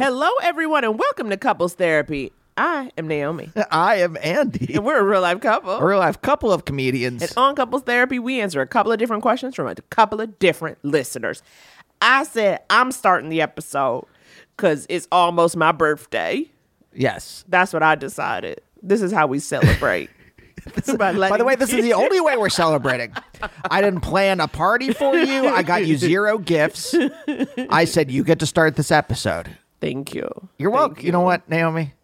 Hello, everyone, and welcome to Couples Therapy. I am Naomi, I am Andy. and we're a real life couple. a real life couple of comedians. And on Couples Therapy, we answer a couple of different questions from a couple of different listeners. I said I'm starting the episode because it's almost my birthday. yes. That's what I decided. This is how we celebrate. By, By the way, this is the only way we're celebrating. I didn't plan a party for you. I got you zero gifts. I said you get to start this episode. Thank you. You're welcome. You. know what, Naomi?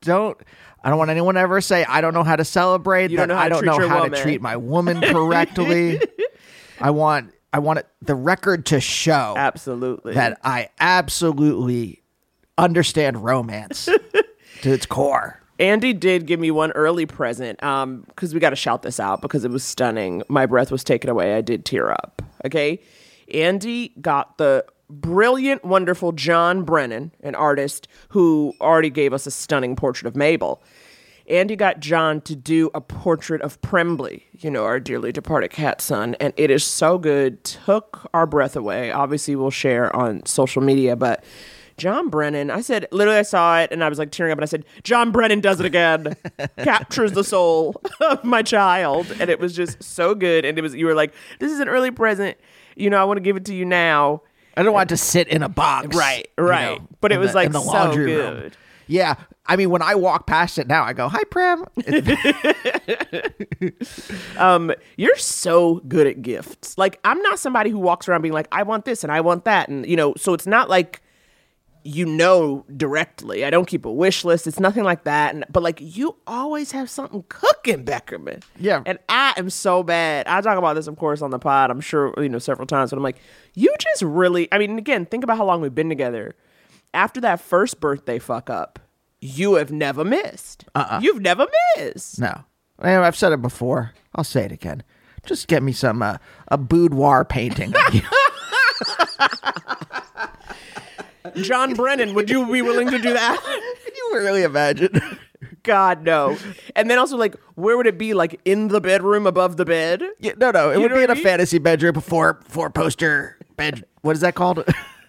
Don't. I don't want anyone to ever say I don't know how to celebrate. You that don't I don't know how woman. to treat my woman correctly. I want. I want it, the record to show Absolutely. that I absolutely understand romance to its core. Andy did give me one early present um because we got to shout this out because it was stunning. My breath was taken away. I did tear up. Okay. Andy got the brilliant, wonderful John Brennan, an artist who already gave us a stunning portrait of Mabel. And he got John to do a portrait of Prembley, you know, our dearly departed cat son, and it is so good. Took our breath away. Obviously, we'll share on social media, but John Brennan, I said, literally, I saw it and I was like tearing up, and I said, John Brennan does it again, captures the soul of my child, and it was just so good. And it was, you were like, this is an early present, you know, I want to give it to you now. I don't want it to sit in a box. Right, you right. know, But it was, the- like, the so laundry room. Yeah. I mean, when I walk past it now, I go, "Hi, Prem." um, you're so good at gifts. Like, I'm not somebody who walks around being like, I want this and I want that. And, you know, so it's not like you know directly. I don't keep a wish list. It's nothing like that. And, but like, you always have something cooking, Beckerman. Yeah. And I am so bad. I talk about this, of course, on the pod, I'm sure, you know, several times, but I'm like, you just really, I mean, again, think about how long we've been together. After that first birthday fuck up, you have never missed. Uh-uh. You've never missed. no, I've said it before. I'll say it again. Just get me some uh, a boudoir painting. John Brennan, would you be willing to do that? Can you really imagine? God, no. And then also, like, where would it be? Like, in the bedroom above the bed? Yeah, no, no. It You would know be what in I a mean? fantasy bedroom, a four four poster bed. What is that called?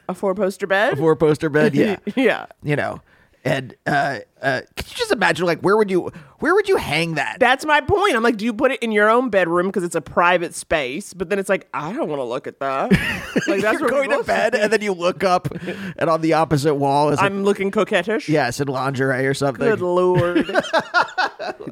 A four poster bed? A four poster bed. Yeah. yeah. You know, and uh, uh, can you just imagine like where would you where would you hang that? That's my point. I'm like, do you put it in your own bedroom because it's a private space? But then it's like, I don't want to look at that. like, that's You're going to bed, and then you look up, and on the opposite wall is I'm looking coquettish. yes, in lingerie or something. Good lord.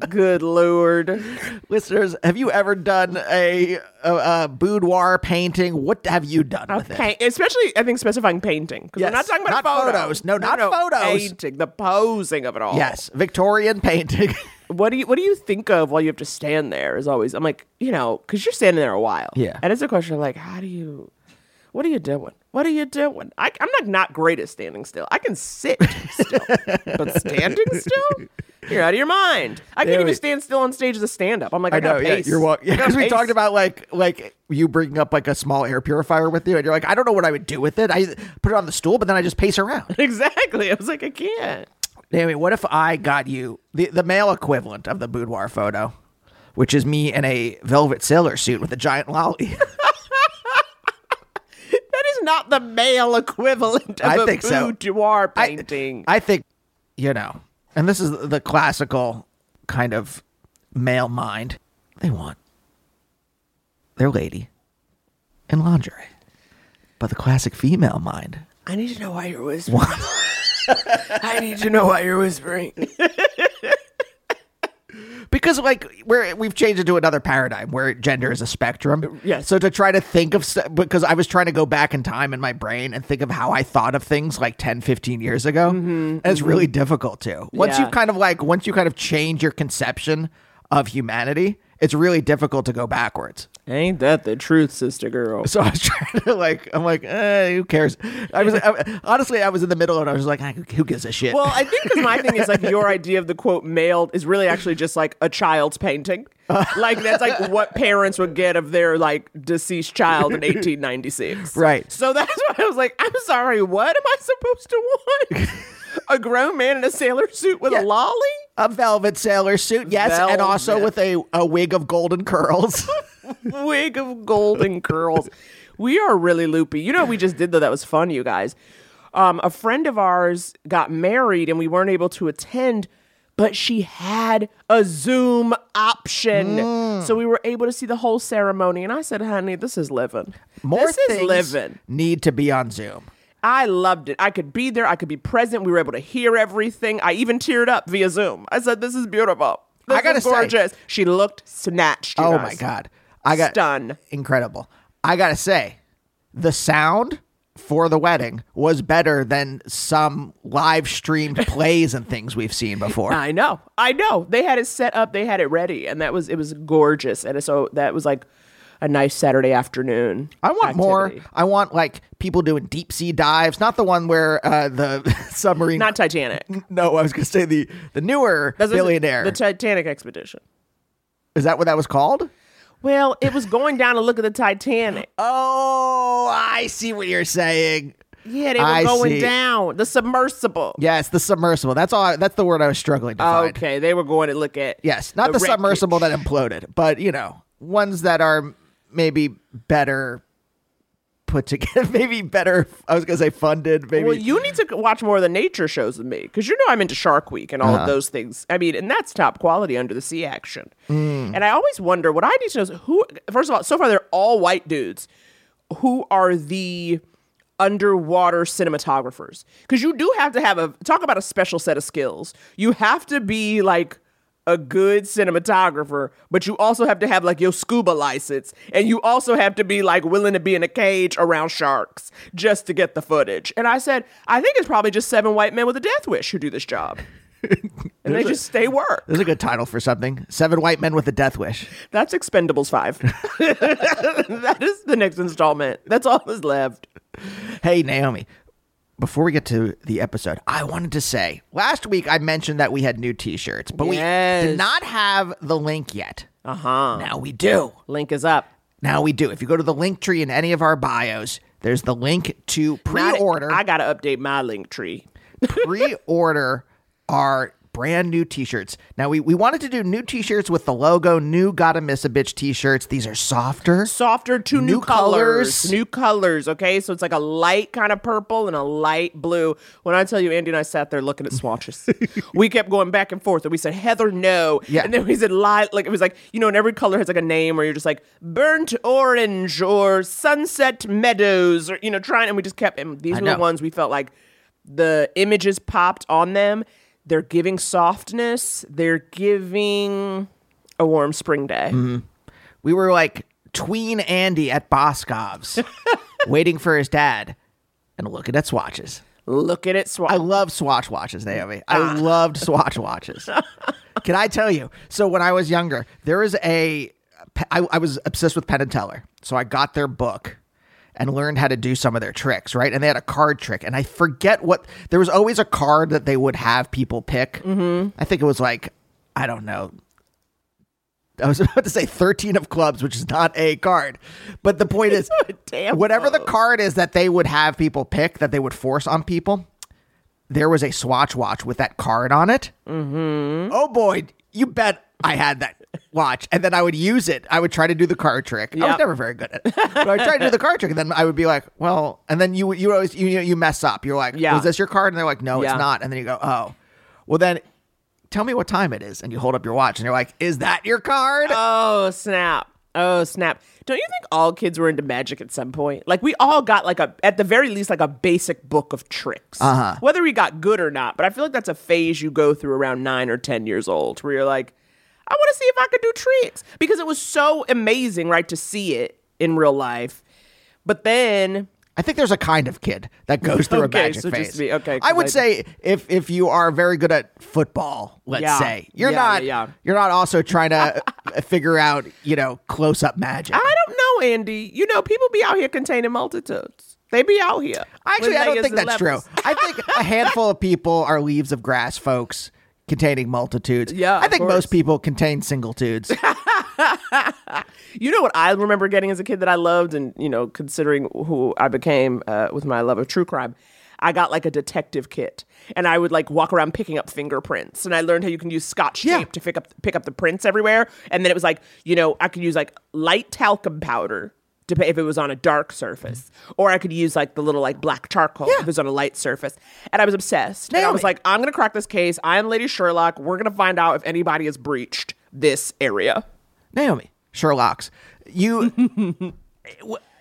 Good lord. Listeners, have you ever done a, a, a boudoir painting? What have you done with it? especially I think specifying painting because Yes. we're not talking about Not photos. photos. No, not photos. Painting, the posing of it all. Yes, Victorian painting. what do you what do you think of while you have to stand there is always i'm like you know because you're standing there a while Yeah. and it's a question of like how do you what are you doing What are you doing? I, I'm not not great at standing still. I can sit still, but standing still, you're out of your mind. I can't Yeah, even we- stand still on stage as a stand up. I'm like, I, I know, got yeah, pace. you're walking. I got Because we talked about like like you bringing up like a small air purifier with you, and you're like, I don't know what I would do with it. I put it on the stool, but then I just pace around. exactly. I was like, I can't. Naomi, what if I got you the the male equivalent of the boudoir photo, which is me in a velvet sailor suit with a giant lolly? That is not the male equivalent of I a think so. boudoir I- painting. I, think, you know, and this is the classical kind of male mind. They want their lady in lingerie, but the classic female mind. I need to know why you're whispering. I need to know why you're whispering. because like we're we've changed into another paradigm where gender is a spectrum. Yes. So to try to think of st- because I was trying to go back in time in my brain and think of how I thought of things like 10, 15 years ago, mm-hmm, and it's really mm-hmm. difficult to. Once Yeah. you kind of like once you kind of change your conception of humanity, it's really difficult to go backwards. Ain't that the truth, sister girl? So I was trying to like, I'm like, eh, who cares? I was I, honestly, I was in the middle and I was like, "Ah, who gives a shit? Well, I think because my thing is like your idea of the quote male is really actually just like a child's painting. like that's like what parents would get of their like deceased child in 1896. Right. So that's why I was like, I'm sorry, what am I supposed to want? A grown man in a sailor suit with Yeah. a lolly? a velvet sailor suit, yes, and also with a, a wig of golden curls. Wig of golden curls. We are really loopy. You know what we just did though that was fun, you guys. Um, a friend of ours got married and we weren't able to attend, but she had a Zoom option. Mm. So we were able to see the whole ceremony. And I said, honey, this is living. More this things is living. need to be on Zoom. I loved it. I could be there. I could be present. We were able to hear everything. I even teared up via Zoom. I said, "This is beautiful. This I gotta is say- gorgeous." she looked snatched. Oh guys. my god, I got Stun. incredible. I gotta say, the sound for the wedding was better than some live streamed plays and things we've seen before. I know. I know. They had it set up. They had it ready, and that was it was gorgeous. And so that was like a nice Saturday afternoon. I want more. I want like people doing deep sea dives, not the one where uh, the submarine. Not Titanic. no, I was gonna say the the newer That's- billionaire. The Titanic expedition. Is that what that was called? Well, it was going down to look at the Titanic. Oh, I see what you're saying. Yeah, they were I going see. down. The submersible. Yes, the submersible. That's all. I, that's the word I was struggling to find. Okay, they were going to look at. Yes, not the, wreckage. submersible that imploded, but you know, ones that are maybe better put together, maybe better. I was gonna say funded. Maybe. Well, you need to watch more of the nature shows than me because you know I'm into Shark Week and all Uh-huh. of those things. I mean, and that's top quality under the sea action. Mm. And I always wonder what I need to know is who. First of all, so far they're all white dudes. Who are the underwater cinematographers? Because you do have to have a talk about a special set of skills. You have to be like a good cinematographer, but you also have to have like your scuba license, and you also have to be like willing to be in a cage around sharks just to get the footage. And I said, I think it's probably just seven white men with a death wish who do this job. and they just stay work. There's a good title for something. Seven white men with a death wish. That's Expendables 5. that is the next installment. That's all that's left. Hey, Naomi. Before we get to the episode, I wanted to say last week I mentioned that we had new T-shirts, but we did not have the link yet. Uh huh. Now we do. Link is up. Now we do. If you go to the link tree in any of our bios, there's the link to pre-order. I got to update my link tree. pre-order our brand new t-shirts. Now we, we wanted to do new t-shirts with the logo, new Gotta Miss a Bitch t-shirts. These are softer. Softer, two new, New colors. colors. New colors, okay? So it's like a light kind of purple and a light blue. When I tell you, Andy and I sat there looking at swatches. we kept going back and forth, and we said, Heather, no. Yeah. And then we said, light. Like, it was like, you know, and every color has like a name where you're just like, burnt orange or sunset meadows or, you know, trying. And we just kept, and these I were the ones we felt like the images popped on them. They're giving softness, they're giving a warm spring day. We were like tween Andy at Boscov's, waiting for his dad and looking at swatches. Look at it, swatch. I love swatch watches, Naomi. I Ah. loved swatch watches. Can I tell you? So when I was younger, there was a. I, I was obsessed with Penn and Teller, so I got their book, and learned how to do some of their tricks, right? And they had a card trick, and I forget what. There was always a card that they would have people pick. Mm-hmm. I think it was like I don't know. I was about to say 13 of clubs, which is not a card. But the point is, damn whatever the card is that they would have people pick, that they would force on people, there was a Swatch watch with that card on it. Mm-hmm. Oh boy, you bet I had that watch. And then I would use it. I would try to do the card trick. I was never very good at it. But I tried to do the card trick. And then I would be like, well, and then you you always, you, you mess up. You're like, Yeah. was this your card? And they're like, no, Yeah. it's not. And then you go, oh. Well, then tell me what time it is. And you hold up your watch and you're like, is that your card? Oh snap! Oh snap! Don't you think all kids were into magic at some point? Like we all got like a, at the very least, like a basic book of tricks. Uh-huh. Whether we got good or not, but I feel like that's a phase you go through around nine or ten years old, where you're like, I want to see if I could do tricks because it was so amazing, right, to see it in real life. But then I think there's a kind of kid that goes through Okay, a magic so just phase. me- okay, I would I- say if if you are very good at football, let's Yeah. say you're Yeah, not yeah, you're not also trying to figure out you know close up magic. I don't know, Andy. You know, people be out here containing multitudes. They be out here. Actually, I don't think that's true. I think a handful of people are leaves of grass folks containing multitudes. Yeah, I think course. most people contain singletudes. You know what I remember getting as a kid that I loved, and you know, considering who I became uh, with my love of true crime, I got like a detective kit, and I would like walk around picking up fingerprints, and I learned how you can use Scotch Yeah. tape to pick up pick up the prints everywhere, and then it was like you know I could use like light talcum powder. To pay if it was on a dark surface, or I could use like the little like black charcoal if it was on a light surface, and I was obsessed. And I was like, I'm gonna crack this case. I am Lady Sherlock. We're gonna find out if anybody has breached this area. Naomi, Sherlock's. You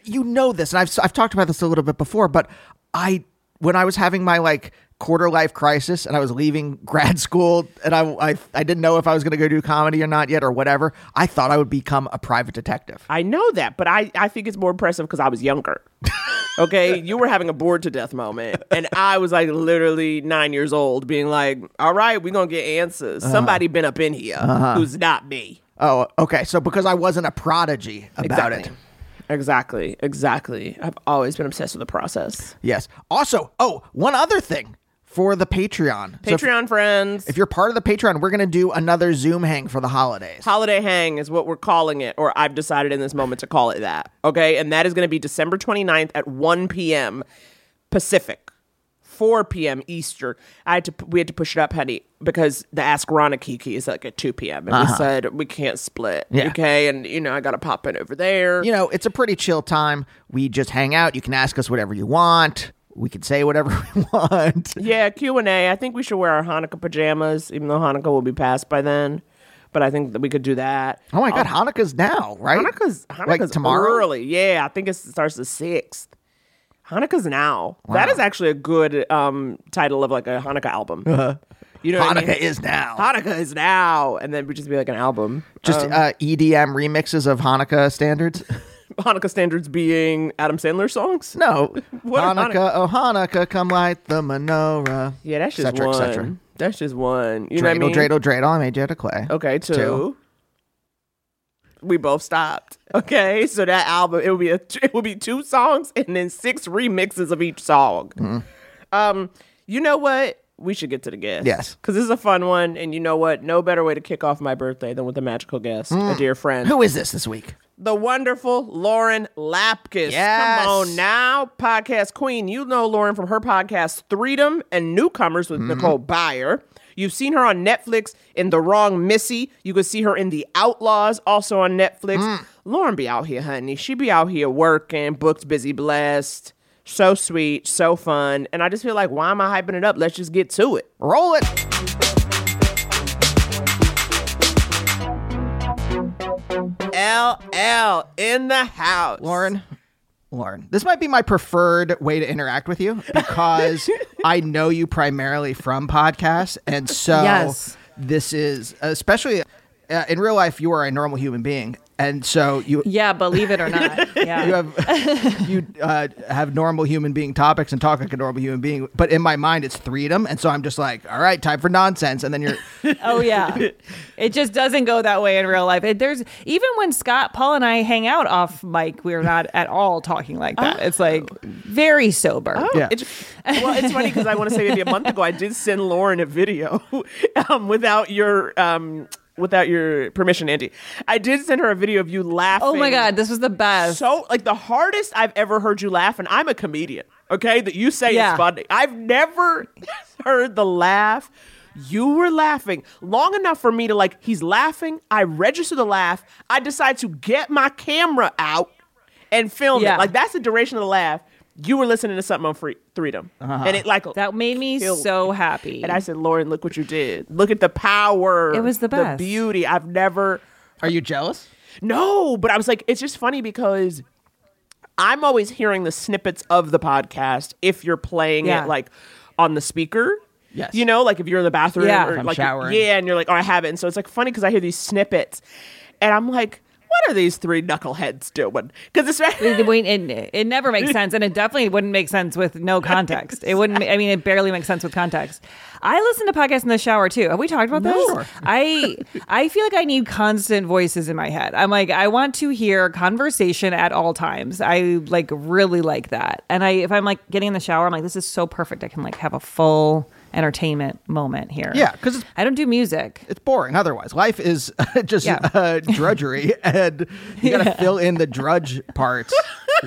you know this, and I've I've talked about this a little bit before, but I when I was having my like quarter life crisis and I was leaving grad school and I I, I didn't know if I was going to go do comedy or not yet or whatever, I thought I would become a private detective. I know that, but I, I think it's more impressive because I was younger. Okay, you were having a bored to death moment, and I was like literally nine years old, being like, "All right, we're gonna get answers. Uh-huh. Somebody been up in here uh-huh. who's not me." Oh, okay. So because I wasn't a prodigy about it. Exactly, exactly. I've always been obsessed with the process. Yes. Also, oh, one other thing for the Patreon. So if- Patreon friends, if you're part of the Patreon, we're going to do another Zoom hang for the holidays. Holiday Hang is what we're calling it, or I've decided in this moment to call it that. Okay. And that is going to be December 29th at 1 p.m. Pacific, 4 p.m. Eastern. I had to, we had to push it up, honey, because the Ask Rana Kiki is like at 2 p.m. And we said we can't split. Uh-huh. Yeah. Okay. And, you know, I got to pop in over there. you know, it's a pretty chill time. We just hang out. You can ask us whatever you want. We can say whatever we want. Yeah, Q and A. I think we should wear our Hanukkah pajamas, even though Hanukkah will be past by then. But I think that we could do that. Oh my God, Hanukkah's now, right? Hanukkah's Hanukkah's like tomorrow. early. Yeah, I think it starts the sixth. Hanukkah's now. That is actually a good um, title of like a Hanukkah album. You know, what I Hanukkah mean? is now. Hanukkah is now, and then we just be like an album. Just uh, EDM remixes of Hanukkah standards. Hanukkah standards being Adam Sandler songs. No, What are Hanukkah, oh Hanukkah, come light the menorah. Yeah, that's just cetera, et one. cetera. That's just one. You know what I mean? dreidel, dreidel. I made you out of clay. Okay, two. Two. We both stopped. Okay, so that album it will be a it will be two songs and then six remixes of each song. Mm-hmm. Um, you know what? We should get to the guest. Yes. because this is a fun one, and you know what? No better way to kick off my birthday than with a magical guest, a dear friend, Mm. Who is this this week? the wonderful Lauren Lapkus. Yes. Come on now, podcast queen. You know Lauren from her podcast Threedom and Newcomers with Nicole Byer. You've seen her on Netflix in The Wrong Missy. You could see her in The Outlaws, also on Netflix. Lauren be out here, honey. She be out here working, booked, busy, blessed. So sweet, so fun. And I just feel like, why am I hyping it up? Let's just get to it. Roll it. LL in the house. Lauren, Lauren, this might be my preferred way to interact with you because I know you primarily from podcasts, and so Yes. this is especially uh, in real life. You are a normal human being, and so you Yeah, believe it or not. Yeah. you have you uh, have normal human being topics and talk like a normal human being. But in my mind, it's Threedom, and so I'm just like, all right, time for nonsense. And then you're Oh yeah, it just doesn't go that way in real life. It, there's even when Scott, Paul, and I hang out off mic, we're not at all talking like that. It's like very sober. Yeah. It's, well, it's funny because I want to say maybe a month ago I did send Lauren a video um, without your um, without your permission, Andy. I did send her a video of you laughing. Oh my god, this was the best. So like the hardest I've ever heard you laugh, and I'm a comedian. Okay, that you say Yeah. is funny. I've never heard the laugh. You were laughing long enough for me to like. He's laughing. I register the laugh. I decide to get my camera out and film Yeah. it. Like that's the duration of the laugh. You were listening to something on free Threedom, uh-huh. and it like that made me killed so happy. And I said, Lauren, look what you did. Look at the power. It was the best. The beauty. I've never. are you jealous? No, but I was like, it's just funny because I'm always hearing the snippets of the podcast if you're playing Yeah. it like on the speaker. Yes. You know, like if you're in the bathroom Yeah. or If I'm like showering. yeah, and you're like, oh, I have it. And so it's like funny because I hear these snippets, and I'm like, what are these three knuckleheads doing? Because it's it, it, it never makes sense, and it definitely wouldn't make sense with no context. It wouldn't. I mean, it barely makes sense with context. I listen to podcasts in the shower too. Have we talked about this? Sure. I I feel like I need constant voices in my head. I'm like, I want to hear conversation at all times. I like really like that. And I if I'm like getting in the shower, I'm like, this is so perfect. I can like have a full entertainment moment here. Yeah, because I don't do music. It's boring. Otherwise, life is just Yeah. uh, drudgery, and you got to fill in the drudge parts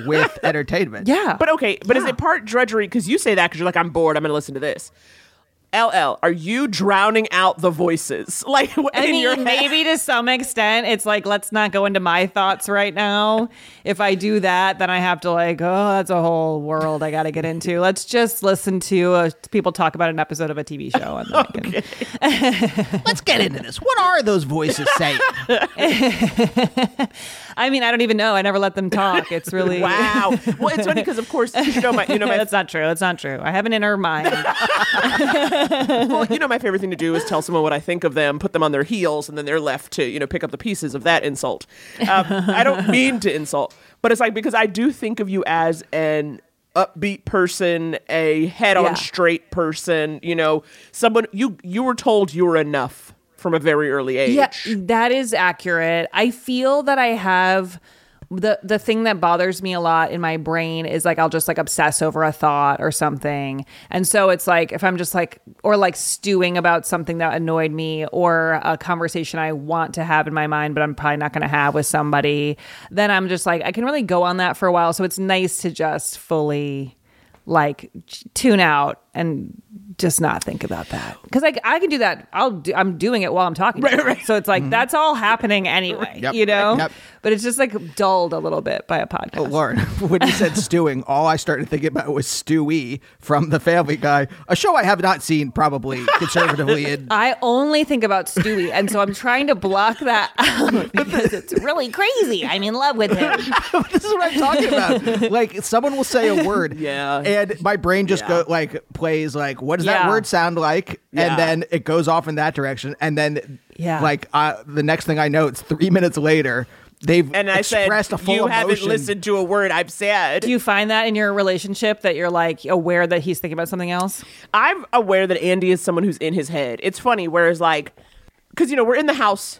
with entertainment. Yeah, But okay, but is it part drudgery? Because you say that because you're like, I'm bored. I'm going to listen to this. LL, are you drowning out the voices? Like I in your mean, head? maybe to some extent, it's like let's not go into my thoughts right now. If I do that, then I have to like, oh, that's a whole world I got to get into. Let's just listen to uh, people talk about an episode of a TV show. And then I can, Let's get into this. What are those voices saying? I mean, I don't even know. I never let them talk. It's really Wow. Well, it's funny because of course you know my you know my that's not true. That's not true. I have an inner mind. well, you know my favorite thing to do is tell someone what I think of them, put them on their heels, and then they're left to you know pick up the pieces of that insult. Um, I don't mean to insult, but it's like because I do think of you as an upbeat person, a head-on Yeah. straight person. You know, someone you you were told you were enough from a very early age. Yeah, that is accurate. I feel that I have the the thing that bothers me a lot in my brain is like I'll just like obsess over a thought or something. And so it's like if I'm just like or like stewing about something that annoyed me or a conversation I want to have in my mind but I'm probably not going to have with somebody, then I'm just like I can really go on that for a while. So it's nice to just fully like tune out and just not think about that because like I can do that. I'll do, I'm doing it while I'm talking. Right, you. So it's like that's all happening anyway. Mm-hmm. Yep. You know, Yep. But it's just like dulled a little bit by a podcast. Oh, Lauren, when you said stewing, all I started thinking about was Stewie from The Family Guy, a show I have not seen probably conservatively in I only think about Stewie, and so I'm trying to block that out because it's really crazy. I'm in love with him. this is what I'm talking about. Like someone will say a word, Yeah. and my brain just Yeah. go like plays like, what does that word sound like? Yeah. And then it goes off in that direction, and then Yeah. like uh, the next thing I know, it's three minutes later. They've And I said, expressed a full you haven't emotion. listened to a word I've said. Do you find that in your relationship that you're like aware that he's thinking about something else? I'm aware that Andy is someone who's in his head. It's funny, whereas like, because you know we're in the house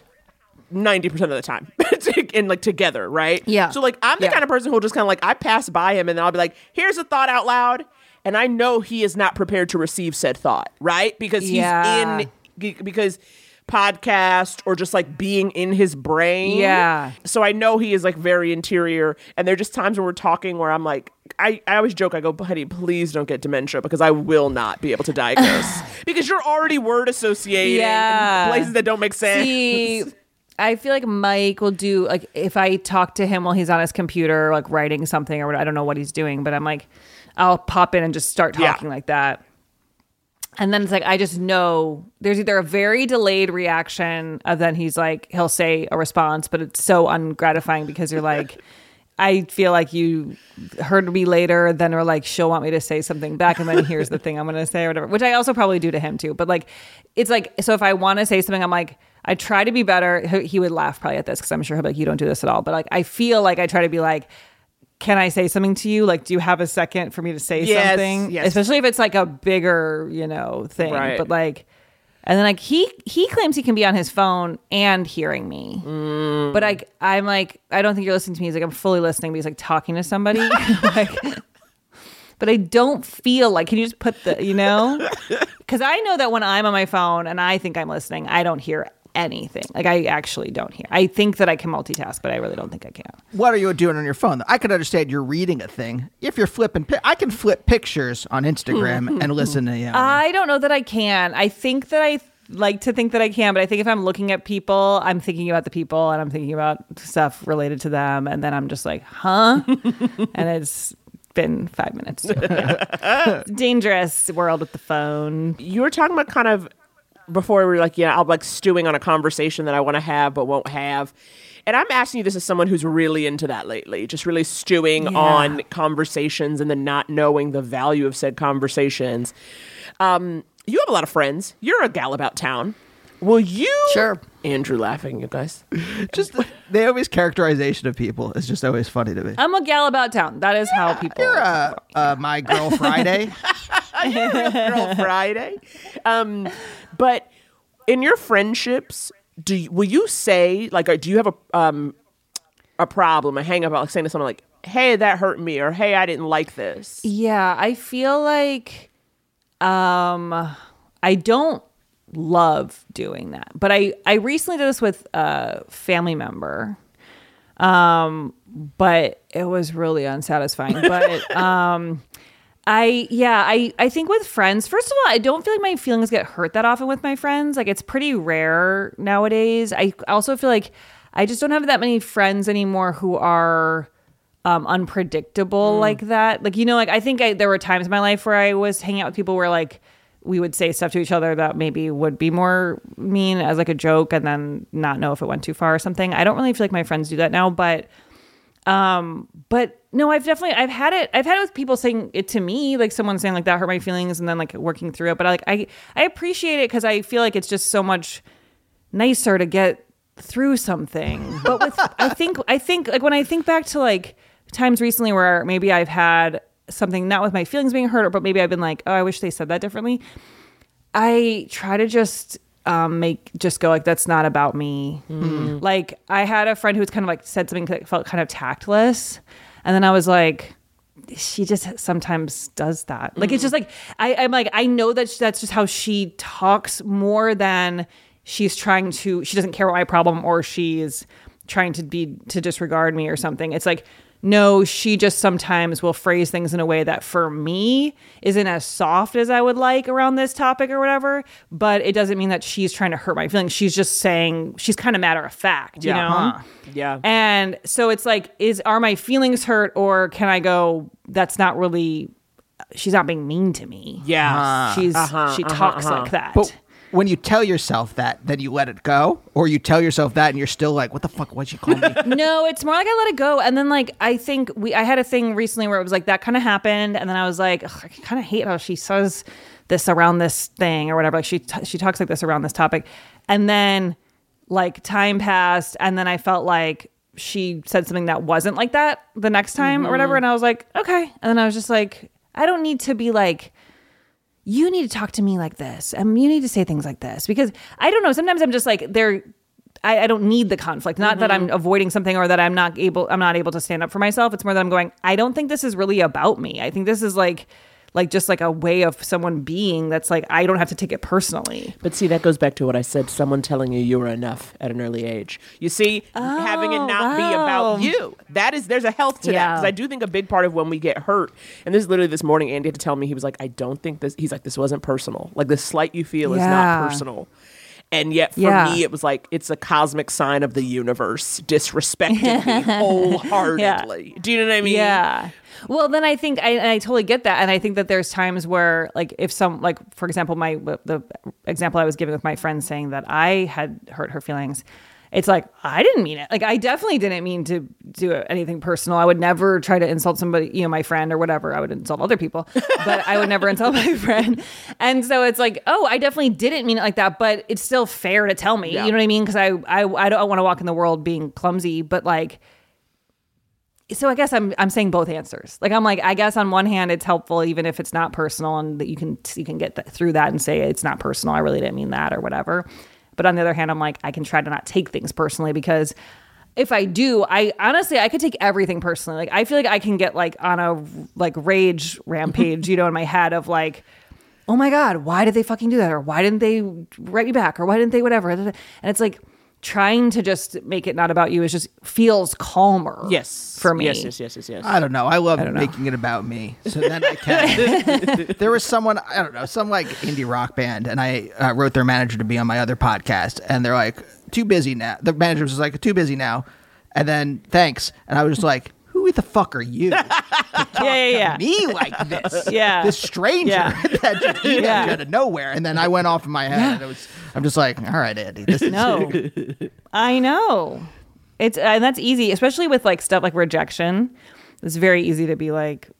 ninety percent of the time, and like together, right? Yeah. So like, I'm the Yeah. kind of person who'll just kind of like I pass by him and then I'll be like, "Here's a thought out loud," and I know he is not prepared to receive said thought, right? Because he's Yeah. in because podcast or just like being in his brain. Yeah. So I know he is like very interior. And there are just times when we're talking where I'm like, I, I always joke, I go, honey, please don't get dementia because I will not be able to diagnose. because you're already word associating Yeah. places that don't make sense. See, I feel like Mike will do like if I talk to him while he's on his computer, like writing something or what, I don't know what he's doing, but I'm like, I'll pop in and just start Yeah. talking like that. And then it's like I just know there's either a very delayed reaction, and then he's like he'll say a response, but it's so ungratifying because you're like, I feel like you heard me later, then are like, she'll want me to say something back, and then here's the thing I'm gonna say or whatever. Which I also probably do to him too. But like, it's like, so if I want to say something, I'm like, I try to be better. He- He would laugh probably at this because I'm sure he'll be like, you don't do this at all. But like, I feel like I try to be like. Can I say something to you? Like, do you have a second for me to say Yes, something? yes. Especially if it's like a bigger, you know, thing. Right. But like, and then like he he claims he can be on his phone and hearing me. Mm. But I I'm like I don't think you're listening to me. He's like I'm fully listening, but he's like talking to somebody. like, but I don't feel like. Can you just put the you know? Because I know that when I'm on my phone and I think I'm listening, I don't hear anything. Like I actually don't hear. I think that I can multitask, but I really don't think I can. What are you doing on your phone? I could understand you're reading a thing. If you're flipping, pi- I can flip pictures on Instagram hmm. and listen to you. I don't know that I can. I think that I like to think that I can, but I think if I'm looking at people, I'm thinking about the people and I'm thinking about stuff related to them, and then I'm just like, huh? and it's been five minutes. Dangerous world with the phone. you were talking about kind of before we were like, yeah, I'm like stewing on a conversation that I want to have but won't have. And I'm asking you this as someone who's really into that lately, just really stewing Yeah. on conversations and then not knowing the value of said conversations. Um, you have a lot of friends. You're a gal about town. Will you? Sure. Andrew laughing, you guys. just the always characterization of people is just always funny to me. I'm a gal about town. That is how people. You're uh, uh, my girl Friday. Girl Friday. Um, but in your friendships, do you, will you say like, uh, do you have a um a problem, a hang up, like saying to someone like, "Hey, that hurt me," or "Hey, I didn't like this." Yeah, I feel like um I don't love doing that. But I I recently did this with a family member. Um but it was really unsatisfying. But um I yeah, I I think with friends, first of all, I don't feel like my feelings get hurt that often with my friends. Like it's pretty rare nowadays. I also feel like I just don't have that many friends anymore who are um unpredictable like that. Like you know, like I think I, there were times in my life where I was hanging out with people where like we would say stuff to each other that maybe would be more mean as like a joke and then not know if it went too far or something. I don't really feel like my friends do that now, but um but no i've definitely i've had it i've had it with people saying it to me like someone saying like that hurt my feelings and then like working through it. But I like i i appreciate it because i feel like it's just so much nicer to get through something. But with i think i think like when i think back to like times recently where maybe i've had something not with my feelings being hurt but maybe i've been like oh i wish they said that differently. I try to just um, make just go like that's not about me. Like I had a friend who was kind of like said something that felt kind of tactless, and then I was like, she just sometimes does that. Like it's just like I, I'm like I know that sh- that's just how she talks more than she's trying to. She doesn't care about my problem or she's trying to be to disregard me or something. It's like no, she just sometimes will phrase things in a way that for me isn't as soft as I would like around this topic or whatever. But it doesn't mean that she's trying to hurt my feelings. She's just saying she's kind of matter of fact, you Yeah. know. Huh. Yeah. And so it's like, is are my feelings hurt, or can I go? That's not really. She's not being mean to me. Yeah. she's Uh-huh, she uh-huh, talks uh-huh. like that. But when you tell yourself that, then you let it go, or you tell yourself that and you're still like, "What the fuck? What'd you call me?" no, it's more like I let it go, and then like I think we I had a thing recently where it was like that kind of happened, and then I was like, I kind of hate how she says this around this thing or whatever. Like she t- she talks like this around this topic, and then like time passed, and then I felt like she said something that wasn't like that the next time or whatever, mm-hmm. and I was like, okay, and then I was just like, I don't need to be like you need to talk to me like this and you need to say things like this because i don't know sometimes i'm just like there I, I don't need the conflict not that i'm mm-hmm. avoiding something or that i'm not able i'm not able to stand up for myself it's more that i'm going i don't think this is really about me i think this is like like just like a way of someone being that's like i don't have to take it personally But see, that goes back to what I said someone telling you you were enough at an early age. You see, having it not be oh, about you. That is, there's a health to that. Because I do think a big part of when we get hurt, and this is literally this morning, Andy had to tell me, he was like, I don't think this, he's like, this wasn't personal. Like, the slight you feel is not personal. And yet, for Yeah. me, it was like, it's a cosmic sign of the universe disrespecting me wholeheartedly. Do you know what I mean? Yeah. Well, then I think I, and I totally get that, and I think that there's times where, like, if some, like, for example, my the example I was giving with my friend saying that I had hurt her feelings, it's like I didn't mean it. Like I definitely didn't mean to do anything personal. I would never try to insult somebody, you know, my friend or whatever. I would insult other people, but I would never insult my friend. And so it's like, oh, I definitely didn't mean it like that, but it's still fair to tell me. Yeah. You know what I mean? Because I, I I don't want to walk in the world being clumsy, but like so I guess I'm I'm saying both answers. Like I'm like I guess on one hand it's helpful even if it's not personal and that you can you can get th- through that and say it's not personal. I really didn't mean that or whatever. But on the other hand, I'm like I can try to not take things personally because if I do, I honestly I could take everything personally. Like I feel like I can get like on a like rage rampage, you know, in my head of like oh my god, why did they fucking do that or why didn't they write me back or why didn't they whatever. And it's like trying to just make it not about you is just feels calmer. Yes. For me. Yes, yes, yes, yes, yes. I don't know. I love don't know. making it about me. So then I can. there was someone, I don't know, some like indie rock band, and I uh, wrote their manager to be on my other podcast, and they're like, too busy now. The manager was like, too busy now. And then thanks. And I was just like, who the fuck are you? yeah, yeah, yeah. me like this. Yeah. This stranger Yeah. that just emailed Yeah. you out of nowhere. And then I went off in my head. And it was, I'm just like, all right, Andy, this is. No, I know. It's and that's easy, especially with like stuff like rejection. It's very easy to be like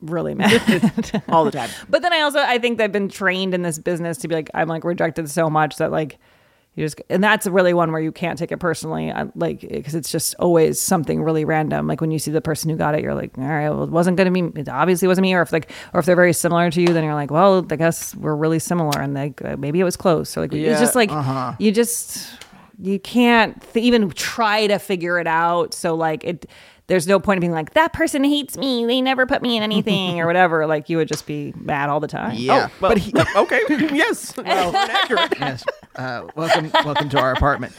really mad. All the time. but then I also I think I've been trained in this business to be like I'm like rejected so much that like you just and that's really one where you can't take it personally I, like because it's just always something really random. Like when you see the person who got it you're like all right well it wasn't going to be it obviously wasn't me or if like or if they're very similar to you then you're like well I guess we're really similar and like uh, maybe it was close or like Yeah, it's just like you just you can't th- even try to figure it out. So like it there's no point in being like that person hates me they never put me in anything or whatever like you would just be mad all the time Yeah. Well, but he, okay. yes. Well, inaccurate. yes. Uh, welcome, welcome to our apartment.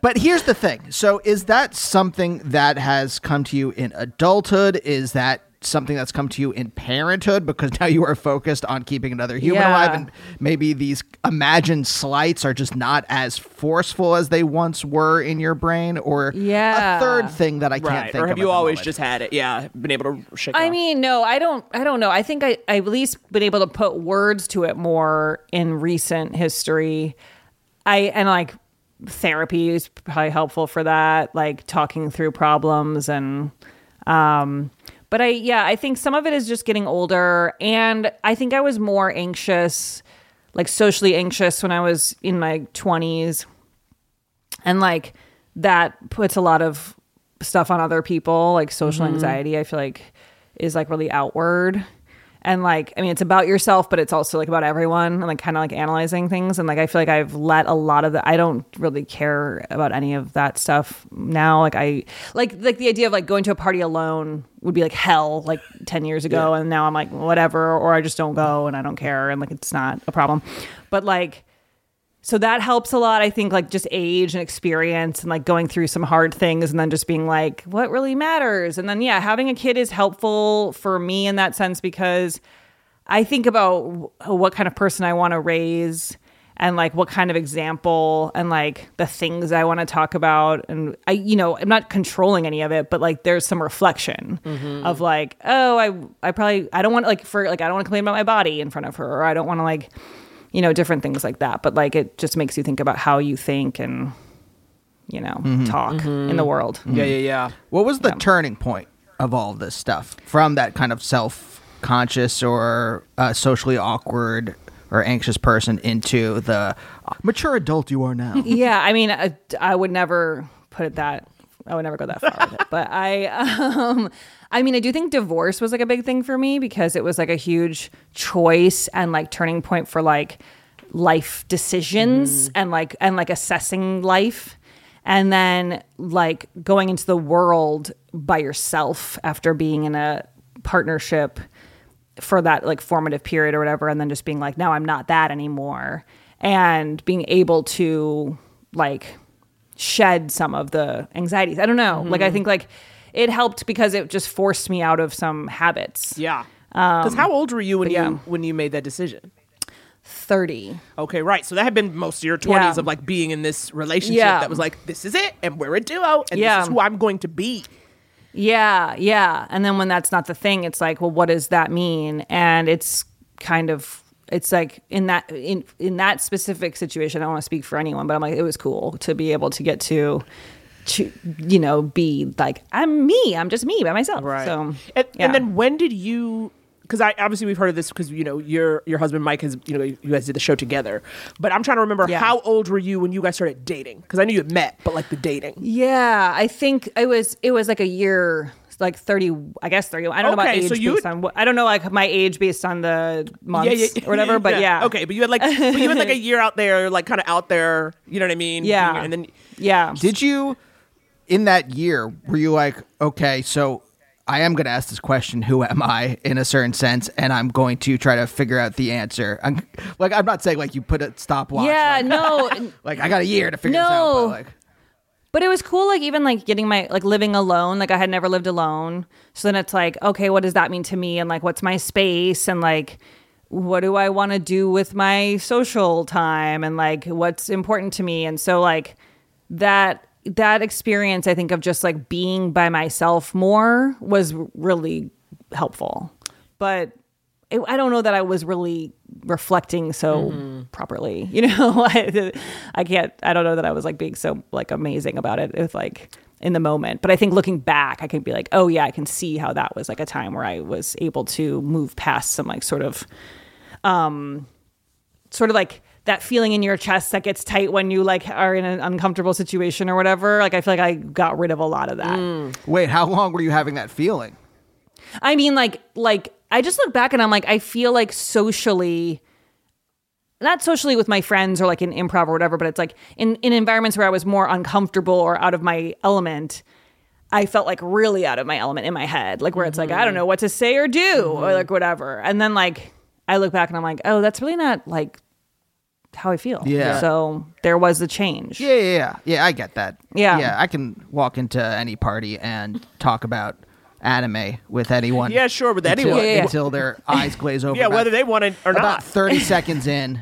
but here's the thing. So, is that something that has come to you in adulthood? Is that something that's come to you in parenthood because now you are focused on keeping another human Yeah. alive, and maybe these imagined slights are just not as forceful as they once were in your brain? Or Yeah. a third thing that I can't Right. think Or have of you always moment. just had it? Yeah. Been able to shake it I off. mean, no, I don't. I don't know. I think I, I've at least been able to put words to it more in recent history. I and like therapy is probably helpful for that, like talking through problems and. Um, but I, yeah, I think some of it is just getting older, and I think I was more anxious, like socially anxious when I was in my twenties, and like that puts a lot of stuff on other people like social mm-hmm. anxiety i feel like is like really outward and like i mean it's about yourself but it's also like about everyone and like kind of like analyzing things. And like i feel like i've let a lot of the i don't really care about any of that stuff now. Like i like like the idea of like going to a party alone would be like hell like 10 years ago. And now i'm like whatever or i just don't go and i don't care and like it's not a problem. But like so that helps a lot i think like just age and experience and like going through some hard things and then just being like what really matters? And then yeah having a kid is helpful for me in that sense because i think about what kind of person i want to raise and like what kind of example and like the things i want to talk about. And i you know i'm not controlling any of it but like there's some reflection mm-hmm. of like oh i i probably i don't want like for like i don't want to complain about my body in front of her or i don't want to like you know, different things like that. But like it just makes you think about how you think and, you know, talk in the world. yeah, yeah, yeah. What was the turning point of all this stuff from that kind of self conscious or uh, socially awkward or anxious person into the mature adult you are now? Yeah. I mean, I, I would never put it that, I would never go that far with it. But I, um, I mean, I do think divorce was like a big thing for me because it was like a huge choice and like turning point for like life decisions mm-hmm. and like, and like assessing life. And then like going into the world by yourself after being in a partnership for that like formative period or whatever and then just being like now I'm not that anymore and being able to like shed some of the anxieties. I don't know. Like I mm-hmm. think like it helped because it just forced me out of some habits. Yeah. Because how old were you when Um, yeah. you when you made that decision? 30. Okay, right. So that had been most of your twenties Yeah. of like being in this relationship Yeah. that was like, this is it, and we're a duo, and Yeah. this is who I'm going to be. Yeah, yeah. And then when that's not the thing, it's like, well, what does that mean? And it's kind of it's like in that in in that specific situation, I don't want to speak for anyone, but I'm like, it was cool to be able to get to. To you know, be like I'm me. I'm just me by myself. Right. So, and, yeah. and then when did you? Because I obviously we've heard of this because you know your your husband Mike has you know you guys did the show together, but I'm trying to remember Yeah. how old were you when you guys started dating? Because I knew you had met, but like the dating. Yeah, I think it was it was like a year, like thirty. I guess thirty. I don't know about age so you based would- on what I don't know like my age based on the months or whatever. But yeah, Okay, but you had like but you had like a year out there, like kind of out there. You know what I mean? Yeah. And then yeah. Did you, in that year, were you like, okay, so I am going to ask this question, who am I, in a certain sense, and I'm going to try to figure out the answer? I'm, like, I'm not saying like you put a stopwatch. yeah, like, no, like I got a year to figure this out. No. But like, But it was cool, like even like getting my like living alone. Like I had never lived alone, so then it's like, okay, what does that mean to me? And like, what's my space? And like, what do I want to do with my social time? And like, what's important to me? And so like that that experience, I think of just like being by myself more was really helpful. But it, I don't know that I was really reflecting so properly. You know, I, I can't. I don't know that I was like being so like amazing about it. With like in the moment, but I think looking back, I can be like, oh yeah, I can see how that was like a time where I was able to move past some like sort of, um, sort of like that feeling in your chest that gets tight when you like are in an uncomfortable situation or whatever. Like I feel like I got rid of a lot of that. Mm. wait, how long were you having that feeling? I mean, like, like I just look back and I'm like, I feel like socially, not socially with my friends or like in improv or whatever, but it's like in in environments where I was more uncomfortable or out of my element. I felt like really out of my element in my head, like where it's like I don't mm-hmm. know what to say or do or mm-hmm. like whatever. And then like I look back and I'm like, oh, that's really not like how I feel. Yeah. So there was a change. Yeah, yeah, yeah. Yeah, I get that. Yeah. Yeah, I can walk into any party and talk about anime with anyone. Yeah, sure, with until, anyone. Yeah, yeah. Until their eyes glaze over. yeah, about- whether they want it or not. about 30 seconds in.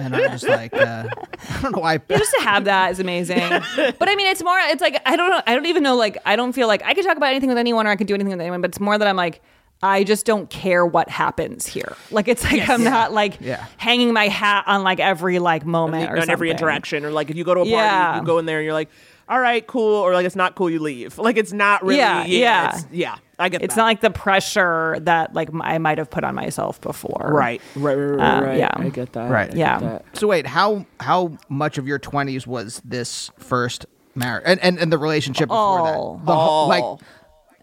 And I'm just like, uh, I don't know why. just to have that is amazing. But I mean, it's more. It's like I don't know. I don't even know. Like I don't feel like I could talk about anything with anyone or I could do anything with anyone. But it's more that I'm like. I just don't care what happens here. Like it's like I'm not like Yeah. hanging my hat on like every like moment or on every interaction, or like if you go to a party, Yeah. you go in there and you're like, "All right, cool," or like it's not cool, you leave. Like it's not really. Yeah, yeah. it's- yeah. I get. It's that. not like the pressure that like I might have put on myself before. right, right, right, right. Uh, right. yeah. I get that. Right. I get Yeah. that. So wait, how how much of your 20s was this first marriage and, and and the relationship before All. that? The whole, like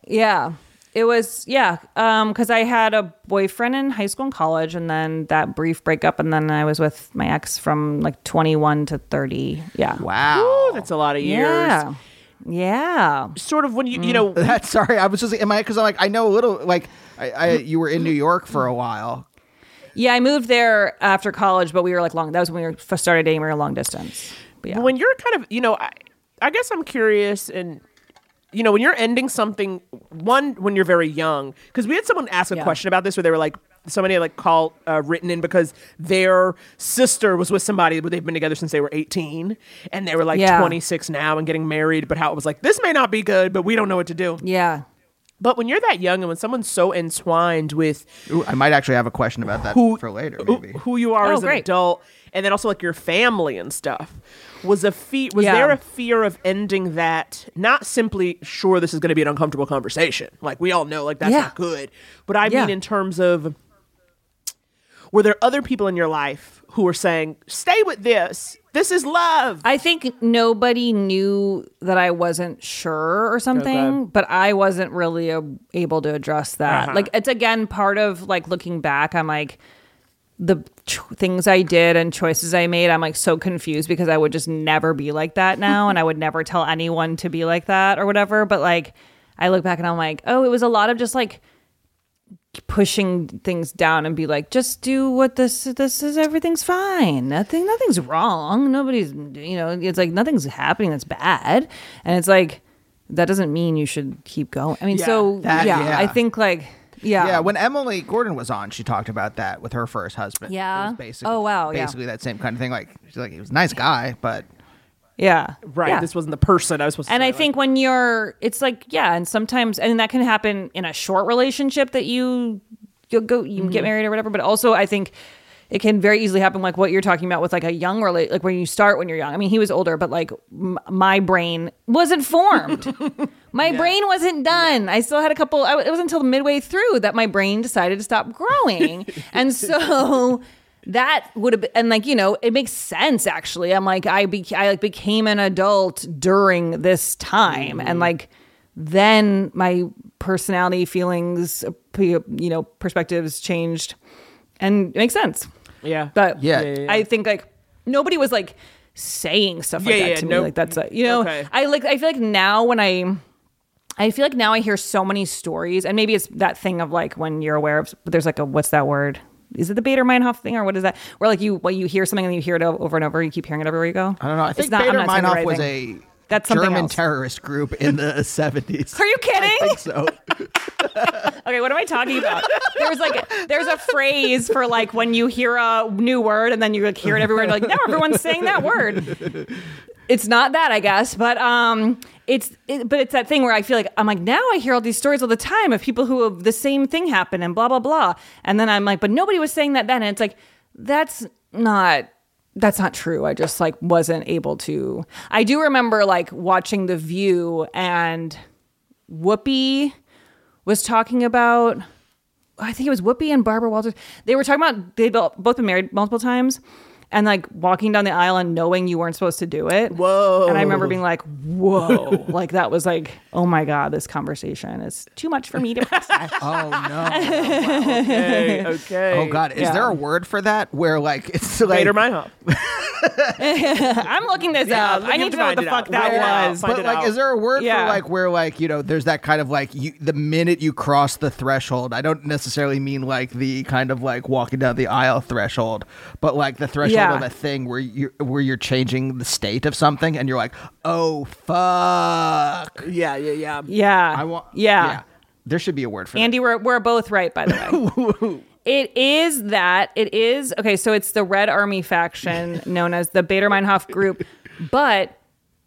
Yeah. It was yeah, um cuz I had a boyfriend in high school and college and then that brief breakup and then I was with my ex from like 21 to 30. Yeah. wow. Ooh, that's a lot of years. Yeah. Yeah. Sort of when you you know That's sorry. I was just am I because I'm like I know a little like I, I you were in New York for a while. Yeah, I moved there after college, but we were like long. That was when we were first started dating. We were long distance. But yeah. when you're kind of you know I, I guess i'm curious and you know when you're ending something one when you're very young because we had someone ask a Yeah. question about this where they were like somebody had like call uh, written in because their sister was with somebody but they've been together since they were 18 and they were like Yeah. 26 now and getting married but how it was like this may not be good but we don't know what to do yeah. but when you're that young and when someone's so entwined with Ooh, I might actually have a question about that who for later. Maybe. who you are Oh, as an great. adult and then also like your family and stuff was a fear was Yeah. there a fear of ending that not simply sure this is going to be an uncomfortable conversation like we all know like that's Yeah. not good but i Yeah. mean in terms of were there other people in your life who were saying stay with this this is love I think nobody knew that I wasn't sure or something, Okay. but I wasn't really uh, able to address that. Uh-huh. Like it's again part of like looking back. I'm like the things I did and choices I made. I'm like so confused because I would just never be like that now, and I would never tell anyone to be like that or whatever. But like I look back and I'm like, oh, it was a lot of just like pushing things down and be like just do what this this is everything's fine nothing nothing's wrong nobody's you know it's like nothing's happening that's bad and it's like that doesn't mean you should keep going i mean Yeah, so that- yeah, yeah. i think like yeah Yeah, when Emily Gordon was on, she talked about that with her first husband. It Yeah? was basically, Oh, wow, yeah. Basically that same kind of thing. Like she's like he was a nice guy, but yeah right yeah. this wasn't the person i was supposed to and say, I like- think when you're, it's like, yeah, and sometimes, and that can happen in a short relationship that you you'll go, you Mm-hmm. get married or whatever. But also, I think it can very easily happen like what you're talking about with like a young rela- like when you start when you're young. I mean, he was older, but like m- my brain wasn't formed. my brain wasn't done. I still had a couple. I, it was until midway through that my brain decided to stop growing, and so that would have been and like you know it makes sense actually. I'm like I be I like became an adult during this time, and mm-hmm. like then my personality, feelings, you know, perspectives changed, and it makes sense. Yeah. But Yeah. Yeah, yeah, yeah. I think like nobody was like saying stuff like Yeah, that yeah, to me. nope. Like that's a, you know, Okay. I like I feel like now when I I feel like now I hear so many stories, and maybe it's that thing of like when you're aware of there's like a what's that word? Is it the Baader Meinhof thing or what is that? Where like you well you hear something and you hear it o- over and over, you keep hearing it everywhere you go. I don't know. I It's think not- I'm Baader not saying the Meinhof right was thing. a That's something German else. terrorist group in the 70s. Are you kidding? I think so. Okay, what am I talking about? There's like there's a phrase for like when you hear a new word and then you like hear it everywhere. And you're like now everyone's saying that word. It's not that, I guess, but um, it's it, but it's that thing where I feel like I'm like now I hear all these stories all the time of people who have the same thing happen and blah blah blah, and then I'm like, but nobody was saying that then, and it's like that's not that's not true. I just like wasn't able to. I do remember like watching The View and Whoopi was talking about I think it was Whoopi and Barbara Walters. They were talking about they both both been married multiple times and like walking down the aisle and knowing you weren't supposed to do it. Whoa. And I remember being like, whoa. like that was like, oh my God, this conversation is too much for me to process. Oh, no. Okay. Okay. Oh, God. Is Yeah. there a word for that where, like, it's like. Baader Meinhof. I'm looking this up. I need to to know what the fuck out. that Find it out. was. But like, out. is there a word Yeah. for like where like you know there's that kind of like you the minute you cross the threshold? I don't necessarily mean like the kind of like walking down the aisle threshold, but like the threshold Yeah. of a thing where you where you're changing the state of something and you're like, oh fuck, Yeah, yeah, yeah. Yeah. I want Yeah. There should be a word for Andy, we're we're both right, by the way. it is that. It is okay. So it's the Red Army faction known as the Baader Meinhof Group, but